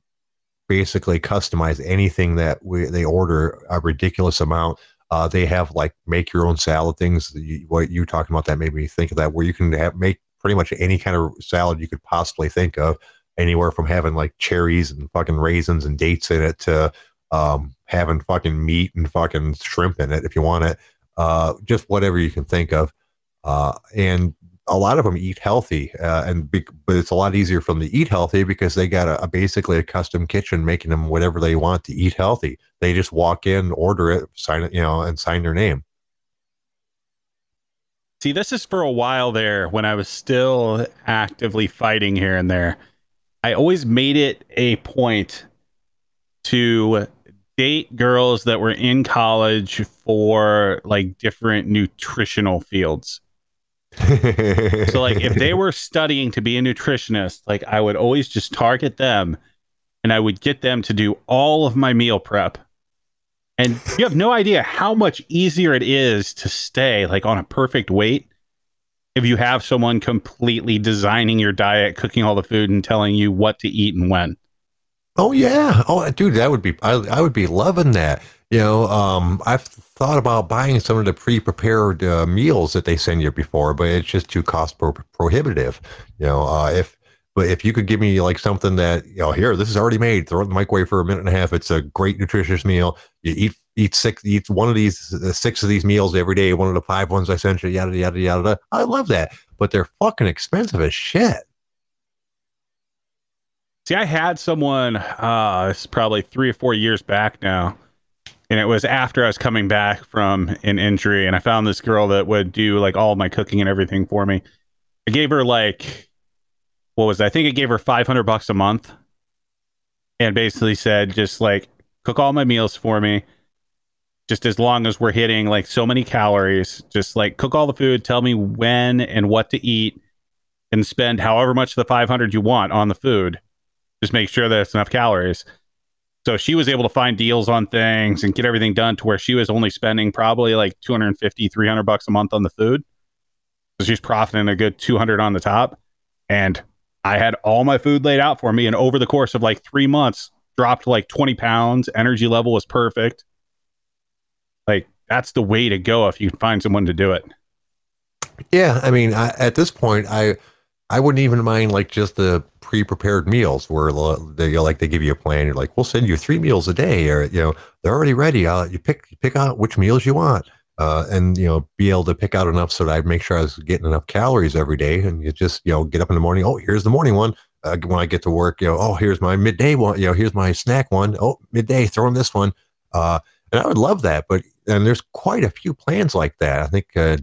basically customize anything that we, they order a ridiculous amount. Uh, they have like make your own salad things. What you talking about that made me think of that, where you can have make pretty much any kind of salad you could possibly think of, anywhere from having like cherries and fucking raisins and dates in it to um, having fucking meat and fucking shrimp in it if you want it. Uh, just whatever you can think of. Uh, and a lot of them eat healthy, uh, and be, but it's a lot easier for them to eat healthy because they got a, a basically a custom kitchen making them whatever they want to eat healthy. They just walk in, order it, sign it, you know, and sign their name. See, this is for a while there when I was still actively fighting here and there. I always made it a point to date girls that were in college for like different nutritional fields. So like if they were studying to be a nutritionist, like I would always just target them and I would get them to do all of my meal prep. And you have no idea how much easier it is to stay like on a perfect weight if you have someone completely designing your diet, cooking all the food and telling you what to eat and when. Oh yeah. Oh, dude, that would be. I, I would be loving that. You know, um, I've thought about buying some of the pre-prepared uh, meals that they send you before, but it's just too cost pro- prohibitive. You know, uh, if but if you could give me like something that you know, here, this is already made. Throw it in the microwave for a minute and a half. It's a great nutritious meal. You eat eat six eat one of these uh, six of these meals every day. One of the five ones I sent you. Yada yada yada. I love that, but they're fucking expensive as shit. See, I had someone, uh, it's probably three or four years back now, and it was after I was coming back from an injury, and I found this girl that would do like all my cooking and everything for me. I gave her like, what was it? I think it gave her 500 bucks a month and basically said, just like, cook all my meals for me. Just as long as we're hitting like so many calories, just like cook all the food, tell me when and what to eat, and spend however much of the 500 you want on the food Just make sure that it's enough calories. So she was able to find deals on things and get everything done to where she was only spending probably like 250, 300 bucks a month on the food. So she's profiting a good 200 on the top. And I had all my food laid out for me. And over the course of like three months, dropped like 20 pounds. Energy level was perfect. Like that's the way to go if you find someone to do it. Yeah, I mean, I, at this point, I I wouldn't even mind like just the pre-prepared meals where they like they give you a plan. You're like, we'll send you three meals a day, or you know, they're already ready. Uh, you pick pick out which meals you want, uh, and you know, be able to pick out enough so that I make sure I was getting enough calories every day. And you just you know get up in the morning. Oh, here's the morning one. Uh, when I get to work, you know, oh, here's my midday one. You know, here's my snack one. Oh, midday, throw in this one. Uh, and I would love that, but and there's quite a few plans like that. I think uh,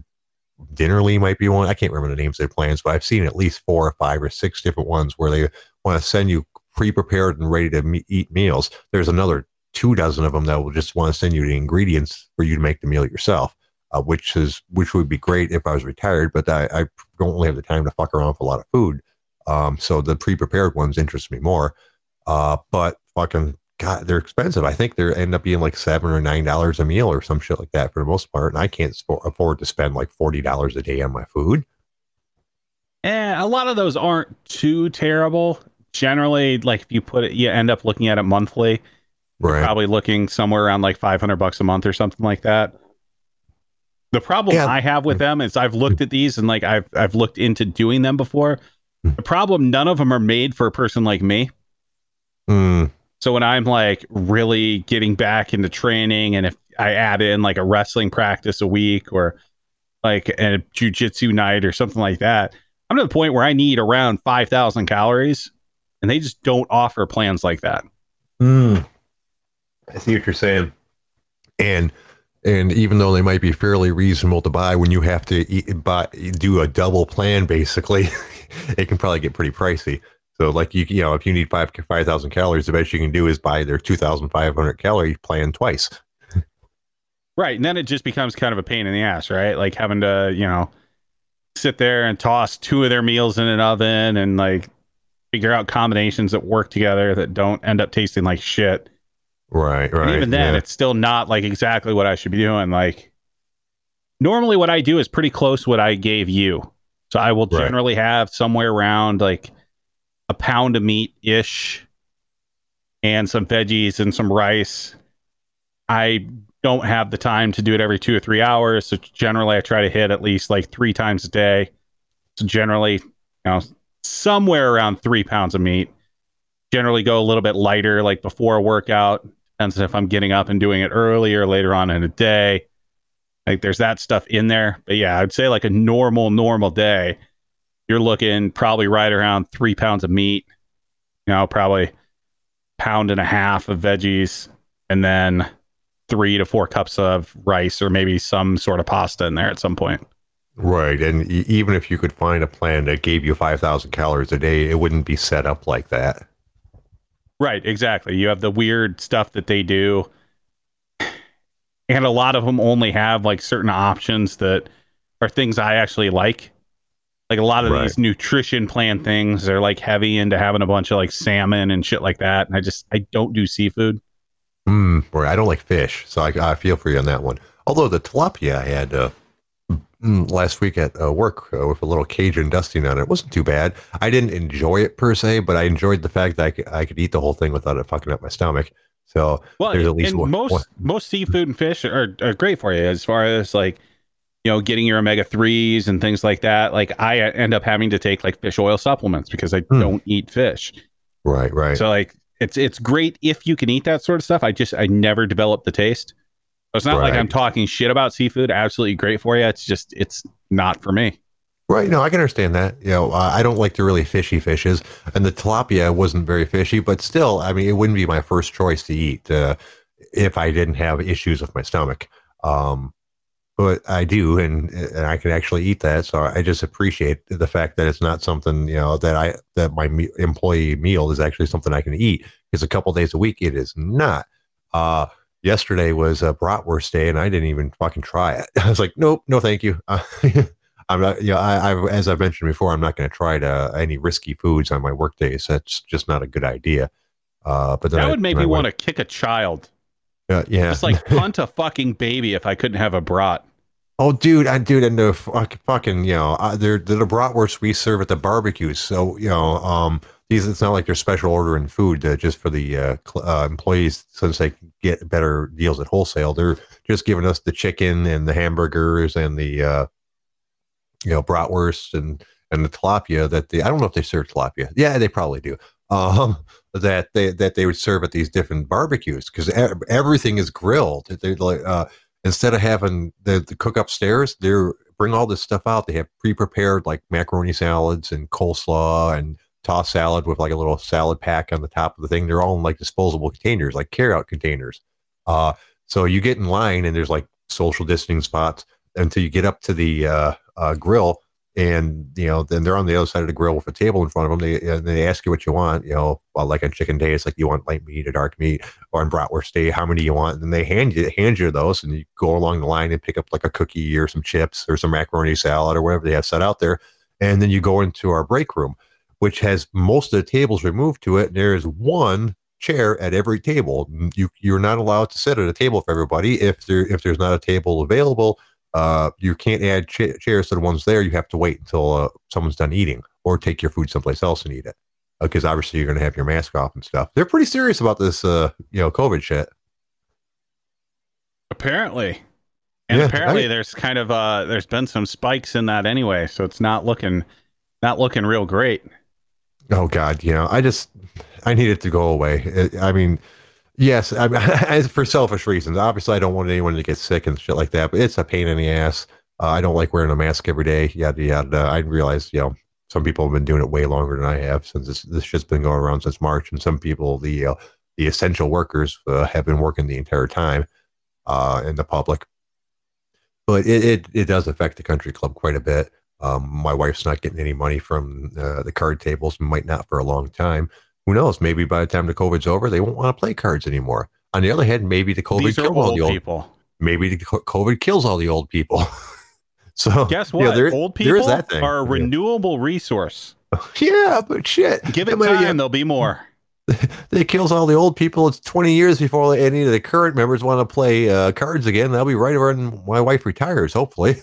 Dinnerly might be one. I can't remember the names of their plans, but I've seen at least four or five or six different ones where they want to send you pre-prepared and ready to me- eat meals. There's another two dozen of them that will just want to send you the ingredients for you to make the meal yourself, uh, which is which would be great if I was retired, but I, I don't really have the time to fuck around with a lot of food. Um, so the pre-prepared ones interest me more. Uh, but fucking God, they're expensive. I think they end up being like seven or nine dollars a meal or some shit like that for the most part. And I can't sp- afford to spend like forty dollars a day on my food. Eh, a lot of those aren't too terrible. Generally, like if you put it, you end up looking at it monthly. Right. Probably looking somewhere around like five hundred bucks a month or something like that. The problem yeah. I have with them is I've looked at these and like I've I've looked into doing them before. The problem, none of them are made for a person like me. Hmm. So when I'm like really getting back into training and if I add in like a wrestling practice a week or like a jujitsu night or something like that, I'm to the point where I need around 5,000 calories and they just don't offer plans like that. Mm. I see what you're saying. And and even though they might be fairly reasonable to buy, when you have to eat, buy, do a double plan, basically, it can probably get pretty pricey. So like you you know if you need five five thousand calories, the best you can do is buy their two thousand five hundred calorie plan twice. Right, and then it just becomes kind of a pain in the ass, right? Like having to you know sit there and toss two of their meals in an oven and like figure out combinations that work together that don't end up tasting like shit. Right, right. And even then, yeah. it's still not like exactly what I should be doing. Like normally, what I do is pretty close what I gave you. So I will generally right. have somewhere around like a pound of meat ish and some veggies and some rice. I don't have the time to do it every two or three hours. So generally, I try to hit at least like three times a day. So generally, you know, somewhere around three pounds of meat. Generally, go a little bit lighter, like before a workout. Depends if I'm getting up and doing it earlier, later on in the day. Like there's that stuff in there. But yeah, I'd say like a normal, normal day you're looking probably right around three pounds of meat, you know, probably pound and a half of veggies, and then three to four cups of rice or maybe some sort of pasta in there at some point. Right. And even if you could find a plan that gave you 5,000 calories a day, it wouldn't be set up like that. Right. Exactly. You have the weird stuff that they do. And a lot of them only have like certain options that are things I actually like. Like a lot of right. these nutrition plan things they're like heavy into having a bunch of like salmon and shit like that. And I just I don't do seafood. Mm, boy, I don't like fish, so I, I feel for you on that one. Although the tilapia I had uh, last week at uh, work uh, with a little Cajun dusting on it wasn't too bad. I didn't enjoy it per se, but I enjoyed the fact that I could, I could eat the whole thing without it fucking up my stomach. So well, there's at least one, most one. most seafood and fish are, are great for you as far as like you know, getting your omega 3s and things like that. Like I end up having to take like fish oil supplements because I hmm. don't eat fish. Right, right. So like it's it's great if you can eat that sort of stuff. I just I never developed the taste. It's not right. like I'm talking shit about seafood. Absolutely great for you. It's just it's not for me. Right. No, I can understand that. You know, uh, I don't like the really fishy fishes, and the tilapia wasn't very fishy, but still, I mean, it wouldn't be my first choice to eat uh, if I didn't have issues with my stomach. Um, but I do, and, and I can actually eat that. So I just appreciate the fact that it's not something you know that I that my me- employee meal is actually something I can eat. Because a couple days a week it is not. Uh, yesterday was a bratwurst day, and I didn't even fucking try it. I was like, nope, no, thank you. I'm not, you know, I, I as I mentioned before, I'm not going to try to any risky foods on my work days. That's just not a good idea. Uh, but then That I- would make me want to kick a child. Uh, yeah, Just like punt a fucking baby if I couldn't have a brat. Oh, dude, I dude, and the fucking, you know, uh, they're, they're the bratwurst we serve at the barbecues. So, you know, um, these it's not like they're special ordering food uh, just for the uh, cl- uh, employees since they can get better deals at wholesale. They're just giving us the chicken and the hamburgers and the, uh, you know, bratwurst and and the tilapia that they. I don't know if they serve tilapia. Yeah, they probably do. Um, that they that they would serve at these different barbecues because everything is grilled. They're like. Uh, instead of having the, the cook upstairs, they bring all this stuff out. They have pre-prepared like macaroni salads and coleslaw and tossed salad with like a little salad pack on the top of the thing. They're all in like disposable containers, like carryout containers. Uh, so you get in line and there's like social distancing spots until you get up to the uh, uh, grill. And you know, then they're on the other side of the grill with a table in front of them. They and they ask you what you want. You know, well, like on chicken day, it's like you want light meat or dark meat, or on bratwurst day, how many you want. And then they hand you hand you those, and you go along the line and pick up like a cookie or some chips or some macaroni salad or whatever they have set out there. And then you go into our break room, which has most of the tables removed to it. There is one chair at every table. You you're not allowed to sit at a table for everybody. If there if there's not a table available, uh, you can't add cha- chairs to the ones there. You have to wait until uh, someone's done eating, or take your food someplace else and eat it. Because obviously you're going to have your mask off and stuff. They're pretty serious about this, uh, you know, COVID shit. Apparently. And Yeah, apparently I- there's kind of uh there's been some spikes in that anyway, so it's not looking not looking real great. Oh God, you know, I just I need it to go away. I mean, yes, I for selfish reasons. Obviously, I don't want anyone to get sick and shit like that. But it's a pain in the ass. Uh, I don't like wearing a mask every day. Yada yada. I realize, you know, some people have been doing it way longer than I have since this this shit's been going around since March, and some people, the uh, the essential workers, uh, have been working the entire time uh, in the public. But it, it it does affect the country club quite a bit. Um, my wife's not getting any money from uh, the card tables, might not for a long time. Who knows? Maybe by the time the COVID's over, they won't want to play cards anymore. On the other hand, maybe the COVID killed all the old. people. Maybe the COVID kills all the old people. so Guess you know, what? there- old people are a renewable resource. yeah, but shit, Give it I mean, time, yeah, there'll be more. It kills all the old people. It's 20 years before any of the current members want to play uh, cards again. That'll be right when my wife retires, hopefully.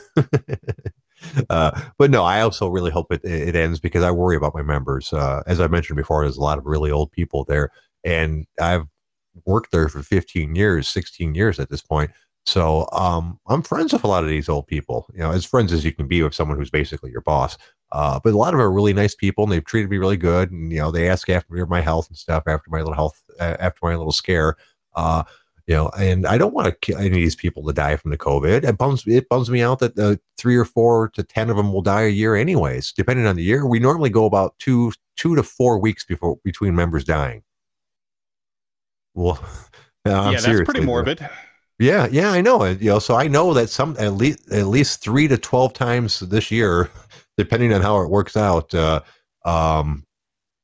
Uh, but no, I also really hope it, it ends because I worry about my members. Uh, as I mentioned before, there's a lot of really old people there, and I've worked there for 15 years, 16 years at this point. So um, I'm friends with a lot of these old people, you know, as friends as you can be with someone who's basically your boss. Uh, but a lot of them are really nice people, and they've treated me really good. And you know, they ask after my health and stuff after my little health, after my little scare. Uh, you know, and I don't want to kill any of these people to die from the COVID. It bums it bums me out that uh, three or four to ten of them will die a year, anyways. Depending on the year, we normally go about two two to four weeks before between members dying. Well, I'm yeah, that's pretty morbid. Yeah, yeah, I know. You know, so I know that some at least at least three to twelve times this year, depending on how it works out. Uh, um,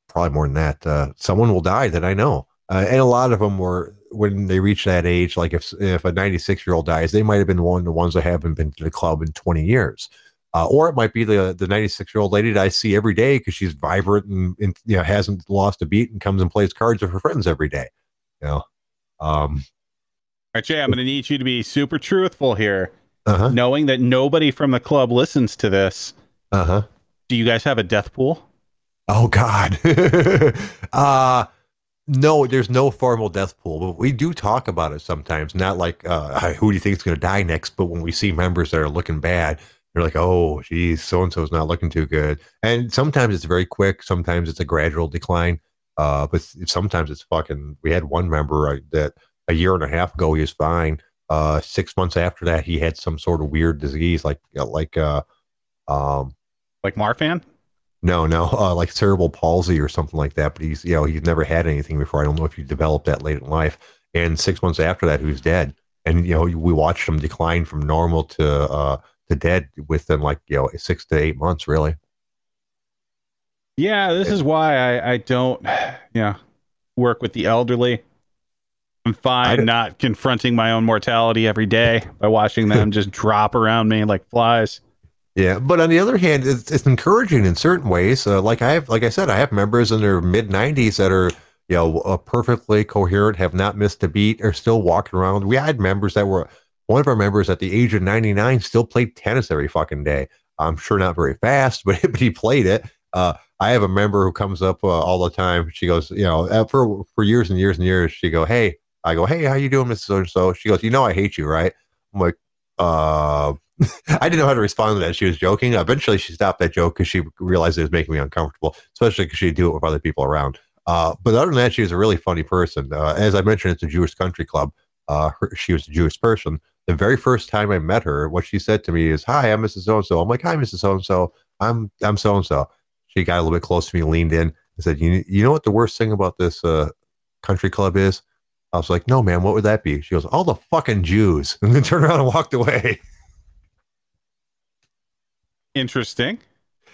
probably more than that. Uh, someone will die that I know, uh, and a lot of them were when they reach that age. Like if if a ninety six year old dies, they might have been one of the ones that haven't been to the club in twenty years. Uh, or it might be the the 96 year old lady that I see every day because she's vibrant and, and you know hasn't lost a beat and comes and plays cards with her friends every day. You know, um, All right, Jay, I'm going to need you to be super truthful here, uh huh, knowing that nobody from the club listens to this. uh huh. Do you guys have a death pool? Oh God. uh no, there's no formal death pool, but we do talk about it sometimes. Not like uh, who do you think is going to die next, but when we see members that are looking bad, they're like, "Oh, geez, so and so's not looking too good." And sometimes it's very quick. Sometimes it's a gradual decline. Uh, but sometimes it's fucking. We had one member uh, that a year and a half ago he was fine. Uh, six months after that, he had some sort of weird disease, like like uh, um, Like Marfan? No, no, uh, like cerebral palsy or something like that. But he's, you know, he's never had anything before. I don't know if you developed that late in life. And six months after that, he was dead. And you know, we watched him decline from normal to uh to dead within like you know six to eight months, really. Yeah, this is why I, I don't, yeah, work with the elderly. I'm fine not confronting my own mortality every day by watching them just drop around me like flies. Yeah, but on the other hand, it's, it's encouraging in certain ways. Uh, like I have, like I said, I have members in their mid 90s that are, you know, uh, perfectly coherent, have not missed a beat, are still walking around. We had members that were, one of our members at the age of 99 still played tennis every fucking day. I'm sure not very fast, but, but he played it. Uh, I have a member who comes up uh, all the time. She goes, you know, uh, for for years and years and years, she go, hey, I go, hey, how you doing, Mrs. So and So? She goes, you know, I hate you, right? I'm like, uh, I didn't know how to respond to that. She was joking. Eventually, she stopped that joke because she realized it was making me uncomfortable, especially because she'd do it with other people around. Uh, but other than that, she was a really funny person. Uh, as I mentioned, it's a Jewish country club. Uh, her, she was a Jewish person. The very first time I met her, what she said to me is, "Hi, I'm Mrs. So and So." I'm like, "Hi, Mrs. So and So. I'm I'm so and so." She got a little bit close to me, leaned in, and said, "You you know what the worst thing about this uh, country club is?" I was like, "No, man. What would that be?" She goes, "All the fucking Jews," and then turned around and walked away. Interesting.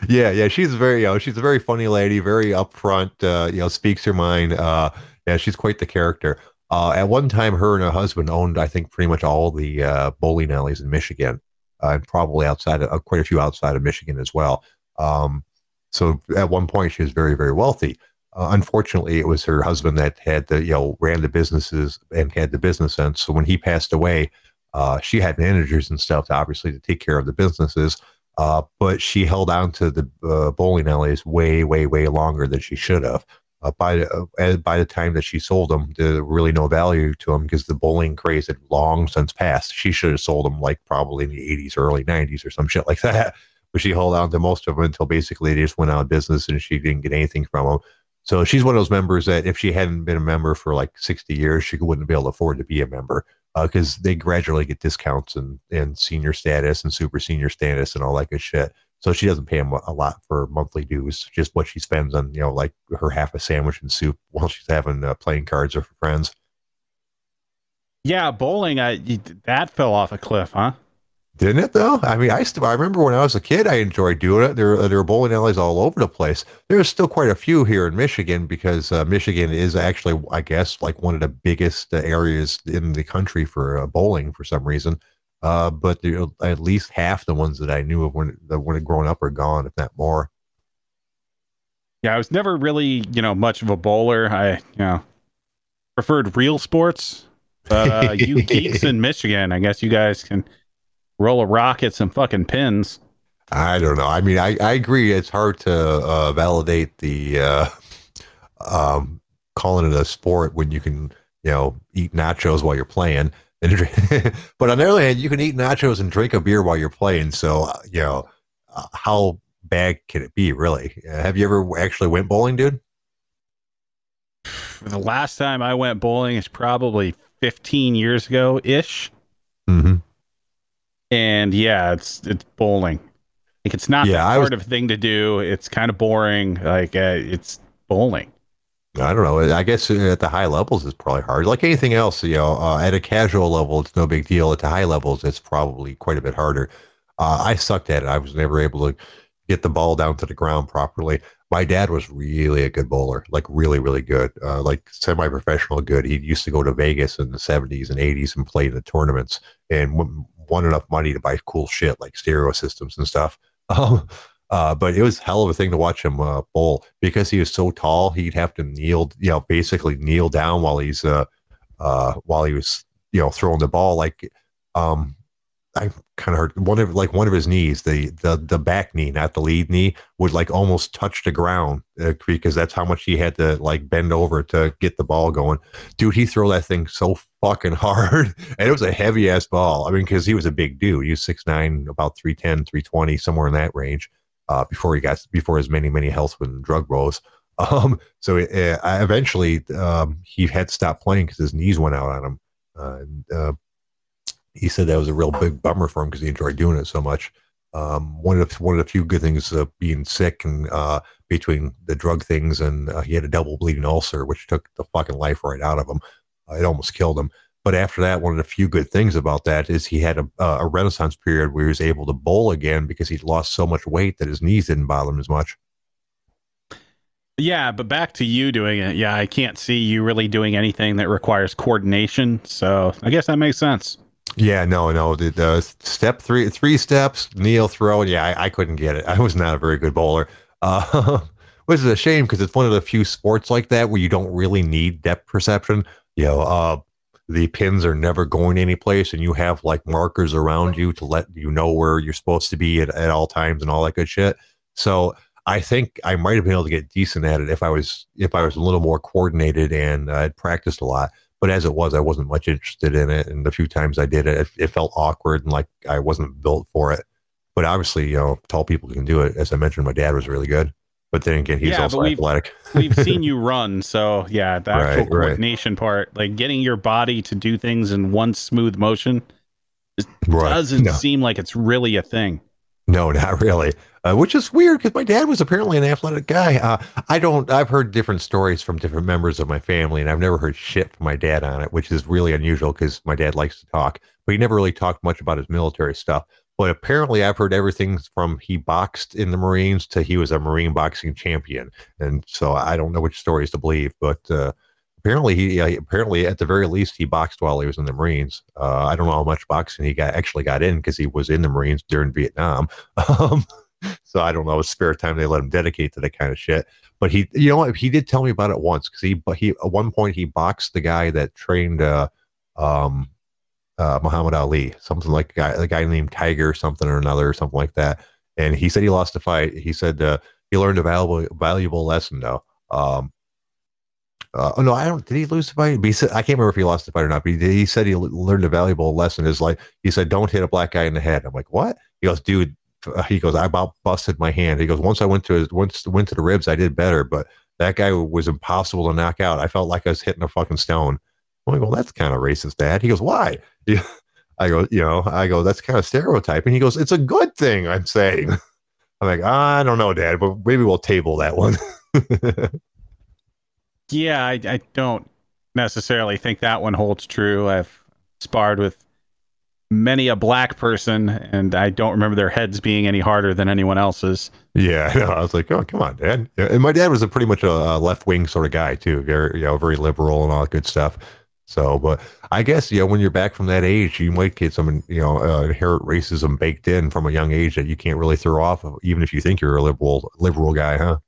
Yeah, yeah, she's very, you know, she's a very funny lady, very upfront. Uh, you know, speaks her mind. Uh, yeah, she's quite the character. Uh, at one time, her and her husband owned, I think, pretty much all the uh, bowling alleys in Michigan, uh, and probably outside of uh, quite a few outside of Michigan as well. Um, so at one point, she was very, very wealthy. Uh, unfortunately, it was her husband that had the, you know, ran the businesses and had the business sense. So when he passed away, uh, she had managers and stuff, to, obviously, to take care of the businesses. Uh, but she held on to the uh, bowling alleys way, way, way longer than she should have. Uh, by the, uh, by the time that she sold them, there really no value to them because the bowling craze had long since passed. She should have sold them like probably in the 80s, early 90s, or some shit like that. But she held on to most of them until basically they just went out of business and she didn't get anything from them. So she's one of those members that if she hadn't been a member for like 60 years, she wouldn't be able to afford to be a member because uh, they gradually get discounts and, and senior status and super senior status and all that good shit. So she doesn't pay him a lot for monthly dues, just what she spends on, you know, like her half a sandwich and soup while she's having uh, playing cards or for friends. Yeah, bowling, I, that fell off a cliff, huh? Didn't it though? I mean, I still I remember when I was a kid, I enjoyed doing it. There, there are bowling alleys all over the place. There's still quite a few here in Michigan because uh, Michigan is actually, I guess, like one of the biggest uh, areas in the country for uh, bowling for some reason. Uh, but at least half the ones that I knew of when that when growing up are gone, if not more. Yeah, I was never really, you know, much of a bowler. I, you know, preferred real sports. But uh, you geeks in Michigan, I guess you guys can roll a rock at some fucking pins. I don't know. I mean, I, I agree. It's hard to uh, validate the uh, um, calling it a sport when you can, you know, eat nachos while you're playing. but on the other hand, you can eat nachos and drink a beer while you're playing. So, uh, you know, uh, how bad can it be, really? Uh, have you ever actually went bowling, dude? The last time I went bowling is probably 15 years ago ish. Mm-hmm and yeah, it's it's bowling. Like it's not yeah, the sort was, of thing to do. It's kind of boring. Like uh, it's bowling. I don't know. I guess at the high levels, it's probably hard. Like anything else, you know, uh, at a casual level, it's no big deal. At the high levels, it's probably quite a bit harder. Uh, I sucked at it. I was never able to get the ball down to the ground properly. My dad was really a good bowler, like really, really good, uh, like semi-professional good. He used to go to Vegas in the 70s and 80s and play the tournaments. And won enough money to buy cool shit like stereo systems and stuff. Um, uh, but it was hell of a thing to watch him uh, bowl because he was so tall. He'd have to kneel, you know, basically kneel down while he's uh, uh, while he was, you know, throwing the ball. Like, um, I kind of hurt one of like one of his knees, the the the back knee, not the lead knee, would like almost touch the ground uh, because that's how much he had to like bend over to get the ball going. Dude, he threw that thing so fucking hard, and it was a heavy ass ball. I mean, because he was a big dude. He was 6'9", about 310, 320, somewhere in that range. Uh, before he got before his many many health and drug woes. Um, so uh, eventually um, he had to stop playing because his knees went out on him. Uh, uh, he said that was a real big bummer for him because he enjoyed doing it so much. Um, one of the, one of the few good things of being sick and uh, between the drug things and uh, he had a double bleeding ulcer, which took the fucking life right out of him. Uh, it almost killed him. But after that, one of the few good things about that is he had a, a renaissance period where he was able to bowl again because he'd lost so much weight that his knees didn't bother him as much. Yeah, but back to you doing it. Yeah, I can't see you really doing anything that requires coordination. So I guess that makes sense. Yeah, no, no. The, the step three, three steps, kneel, throw. Yeah, I, I couldn't get it. I was not a very good bowler. Uh, which is a shame because it's one of the few sports like that where you don't really need depth perception. You know, uh, the pins are never going anyplace, and you have like markers around you to let you know where you're supposed to be at, at all times and all that good shit. So I think I might have been able to get decent at it if I was if I was a little more coordinated and I'd practiced a lot. But as it was, I wasn't much interested in it, and the few times I did it, it, it felt awkward and like I wasn't built for it. But obviously, you know, tall people can do it. As I mentioned, my dad was really good. But then again, he's Yeah, also we've- athletic. We've seen you run, so yeah, the actual Right, right. coordination part, like getting your body to do things in one smooth motion, Right. doesn't No. seem like it's really a thing. No, not really. Uh, which is weird because my dad was apparently an athletic guy. Uh, I don't. I've heard different stories from different members of my family, and I've never heard shit from my dad on it, which is really unusual because my dad likes to talk, but he never really talked much about his military stuff. But apparently, I've heard everything from he boxed in the Marines to he was a Marine boxing champion, and so I don't know which stories to believe. But uh, apparently, he uh, apparently at the very least he boxed while he was in the Marines. Uh, I don't know how much boxing he got actually got in because he was in the Marines during Vietnam. Um, so I don't know his spare time they let him dedicate to that kind of shit. But he, you know, what, he did tell me about it once because he, but he at one point he boxed the guy that trained, uh, um, uh, Muhammad Ali, something like a guy, a guy named Tiger something or another or something like that. And he said he lost a fight. He said uh, he learned a valuable valuable lesson though. Um, uh, oh no, I don't. Did he lose the fight? But he said I can't remember if he lost the fight or not. But he, he said he learned a valuable lesson. Is like he said, don't hit a black guy in the head. I'm like, what? He goes, dude. uh, He goes, I about busted my hand. He goes, once I went to his, once went to the ribs, I did better. But that guy was impossible to knock out. I felt like I was hitting a fucking stone. I'm like, well, that's kind of racist, Dad. He goes, why? I go, you know, I go, that's kind of stereotyping. He goes, it's a good thing. I'm saying. I'm like, I don't know, Dad, but maybe we'll table that one. Yeah, I, I don't necessarily think that one holds true. I've sparred with many a black person, and I don't remember their heads being any harder than anyone else's. Yeah, I was like, oh, come on, Dad. And my dad was a pretty much a, a left wing sort of guy too, very you know, very liberal and all that good stuff. So, but I guess you know when you're back from that age, you might get some you know uh, inherent racism baked in from a young age that you can't really throw off, even if you think you're a liberal liberal guy, huh?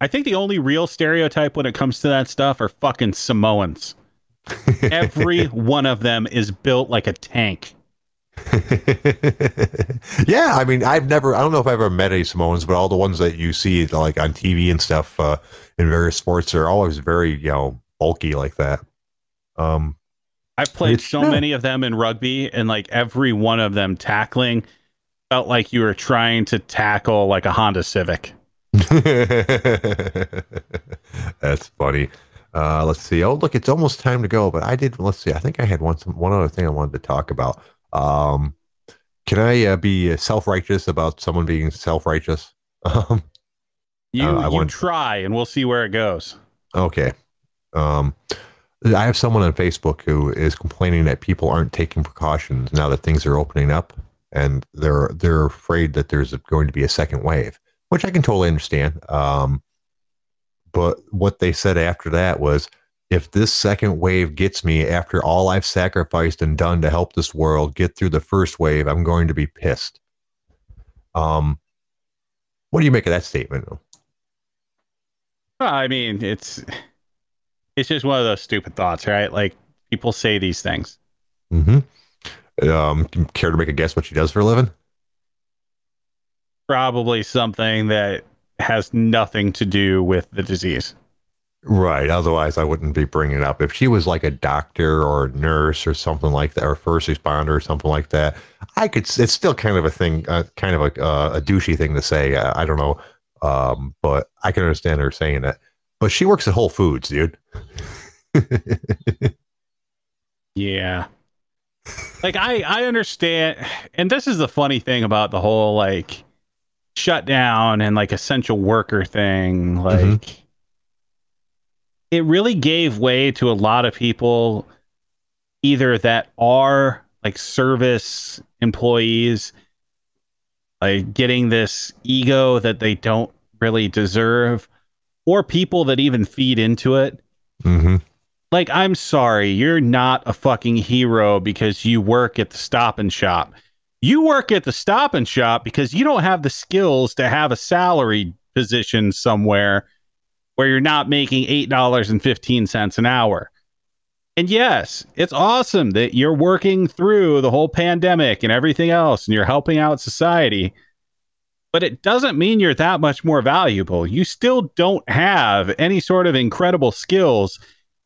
I think the only real stereotype when it comes to that stuff are fucking Samoans. Every one of them is built like a tank. yeah, I mean, I've never, I don't know if I've ever met any Samoans, but all the ones that you see like on TV and stuff uh, in various sports are always very, you know, bulky like that. Um, I've played so yeah. many of them in rugby, and like every one of them tackling felt like you were trying to tackle like a Honda Civic. That's funny. Uh, let's see. Oh, look, it's almost time to go. But I did. Let's see. I think I had one one other thing I wanted to talk about. Um, can I uh, be self righteous about someone being self righteous? Um, You Uh, I you wanted- try, and we'll see where it goes. okay. Um, I have someone on Facebook who is complaining that people aren't taking precautions now that things are opening up, and they're they're afraid that there's going to be a second wave, which I can totally understand. Um, but what they said after that was, if this second wave gets me after all I've sacrificed and done to help this world get through the first wave, I'm going to be pissed. Um, what do you make of that statement? Well, I mean, it's it's just one of those stupid thoughts, right? Like people say these things. Mm-hmm. Um, care to make a guess what she does for a living? Probably something that has nothing to do with the disease. Right. Otherwise, I wouldn't be bringing it up. If she was like a doctor or a nurse or something like that, or a first responder or something like that, I could. It's still kind of a thing, uh, kind of a, uh, a douchey thing to say. Uh, I don't know, um, but I can understand her saying it. But she works at Whole Foods, dude. Yeah. Like I I understand and this is the funny thing about the whole like shutdown and like essential worker thing like Mhm. it really gave way to a lot of people either that are like service employees like getting this ego that they don't really deserve or people that even feed into it hmm Like, I'm sorry, you're not a fucking hero because you work at the stop and shop. You work at the stop and shop because you don't have the skills to have a salary position somewhere where you're not making $8.15 an hour. And yes, it's awesome that you're working through the whole pandemic and everything else and you're helping out society. But it doesn't mean you're that much more valuable. You still don't have any sort of incredible skills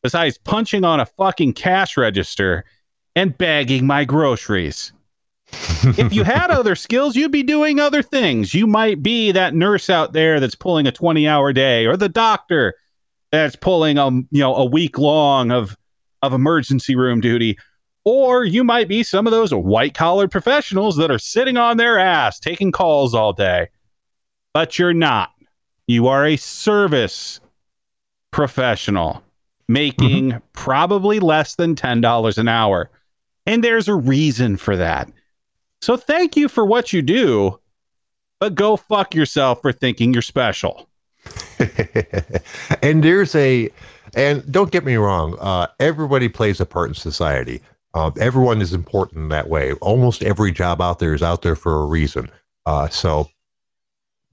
besides punching on a fucking cash register and bagging my groceries. If you had other skills, you'd be doing other things. You might be that nurse out there that's pulling a 20 hour day or the doctor that's pulling a, you know, a week long of, of emergency room duty. Or you might be some of those white collar professionals that are sitting on their ass taking calls all day. But you're not. You are a service professional making mm-hmm. probably less than $10 an hour. And there's a reason for that. So thank you for what you do, but go fuck yourself for thinking you're special. and there's a, and don't get me wrong, uh, everybody plays a part in society. Uh, everyone is important that way. Almost every job out there is out there for a reason. Uh, so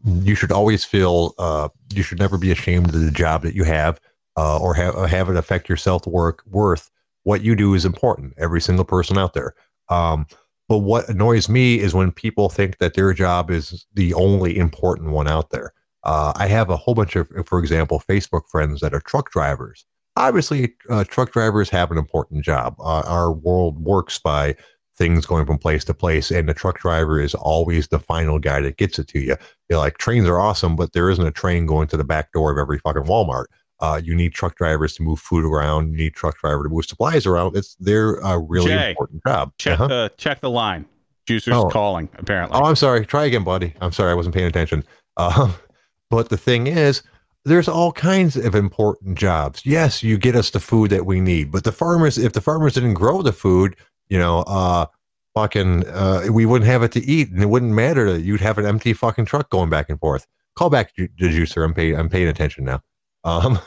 you should always feel, uh, you should never be ashamed of the job that you have uh, or have, have it affect your self work worth. What you do is important. Every single person out there. Um, but what annoys me is when people think that their job is the only important one out there. Uh, I have a whole bunch of, for example, Facebook friends that are truck drivers. Obviously, uh, truck drivers have an important job. Uh, our world works by things going from place to place, and the truck driver is always the final guy that gets it to you. You're like, trains are awesome, but there isn't a train going to the back door of every fucking Walmart. Uh, you need truck drivers to move food around. You need truck driver to move supplies around. It's their a really Jay, important job. Check uh-huh. the check the line. Juicer's oh. calling. Apparently. Oh, I'm sorry. Try again, buddy. I'm sorry. I wasn't paying attention. Uh, but the thing is, there's all kinds of important jobs. Yes, you get us the food that we need, but the farmers, if the farmers didn't grow the food, you know, uh, fucking, uh, we wouldn't have it to eat, and it wouldn't matter that you'd have an empty fucking truck going back and forth. Call back the juicer. I'm paying. I'm paying attention now. Um,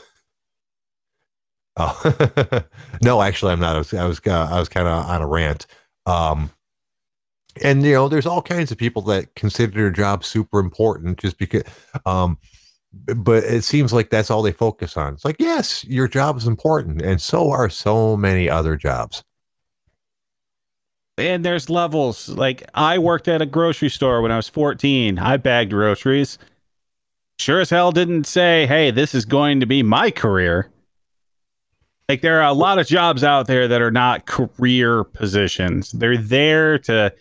oh no, actually, I'm not. I was I was uh, I was kind of on a rant. Um, and you know, there's all kinds of people that consider their job super important just because. Um, but it seems like that's all they focus on. It's like, yes, your job is important, and so are so many other jobs. And there's levels. Like I worked at a grocery store when I was 14. I bagged groceries sure as hell didn't say, hey, this is going to be my career. Like there are a lot of jobs out there that are not career positions. They're there to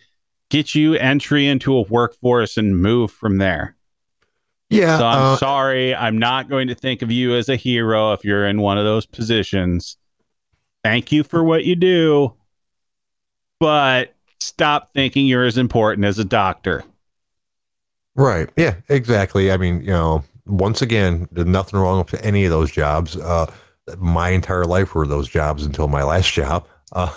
get you entry into a workforce and move from there. Yeah. So I'm uh, sorry. I'm not going to think of you as a hero if you're in one of those positions. Thank you for what you do. But stop thinking you're as important as a doctor. Right. Yeah, exactly. I mean, you know, once again, there's nothing wrong with any of those jobs. Uh, my entire life were those jobs until my last job. Uh,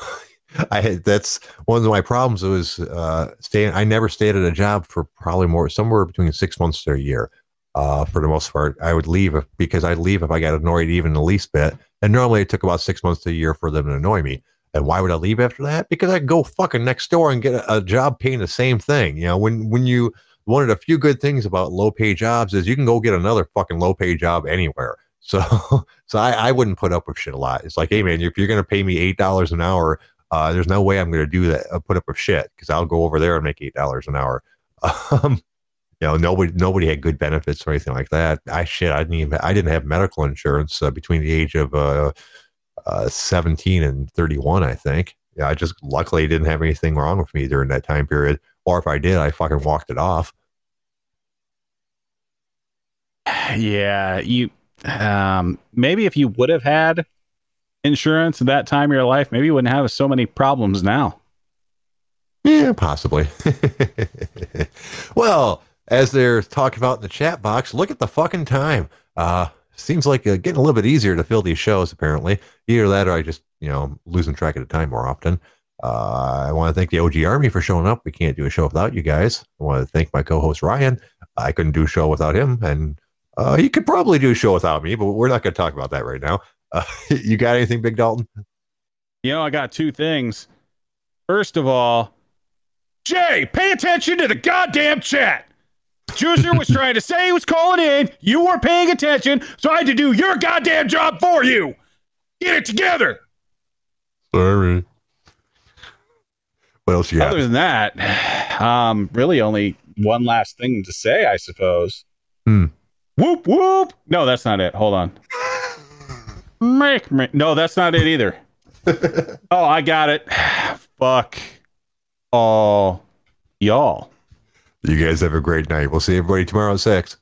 I had, that's one of my problems was uh, staying. I never stayed at a job for probably more somewhere between six months to a year. Uh, for the most part, I would leave if, because I'd leave if I got annoyed even the least bit. And normally it took about six months to a year for them to annoy me. And why would I leave after that? Because I go fucking next door and get a, a job paying the same thing. You know, when when you one of the few good things about low pay jobs is you can go get another fucking low pay job anywhere. So, so I, I wouldn't put up with shit a lot. It's like, hey man, if you're gonna pay me eight dollars an hour, uh, there's no way I'm gonna do that. Uh, put up with shit because I'll go over there and make eight dollars an hour. Um, you know, nobody nobody had good benefits or anything like that. I shit, I didn't even I didn't have medical insurance uh, between the age of uh, uh, 17 and 31, I think. Yeah, I just luckily didn't have anything wrong with me during that time period. Or if I did, I fucking walked it off. Yeah, you um maybe if you would have had insurance at that time of your life, maybe you wouldn't have so many problems now. Yeah, possibly. well, as they're talking about in the chat box, look at the fucking time. Uh seems like uh, getting a little bit easier to fill these shows apparently. Either that or I just, you know, losing track of the time more often. Uh, I want to thank the OG Army for showing up. We can't do a show without you guys. I want to thank my co-host Ryan. I couldn't do a show without him, and uh, he could probably do a show without me, but we're not going to talk about that right now. Uh, you got anything, Big Dalton? You know, I got two things. First of all, Jay, pay attention to the goddamn chat. Juicer was trying to say he was calling in. You weren't paying attention, so I had to do your goddamn job for you. Get it together. Sorry. What else you got? Other than that, um, really only one last thing to say, I suppose. Hmm. Whoop whoop. No, that's not it. Hold on. Make me. No, that's not it either. oh, I got it. Fuck all y'all. You guys have a great night. We'll see everybody tomorrow at six.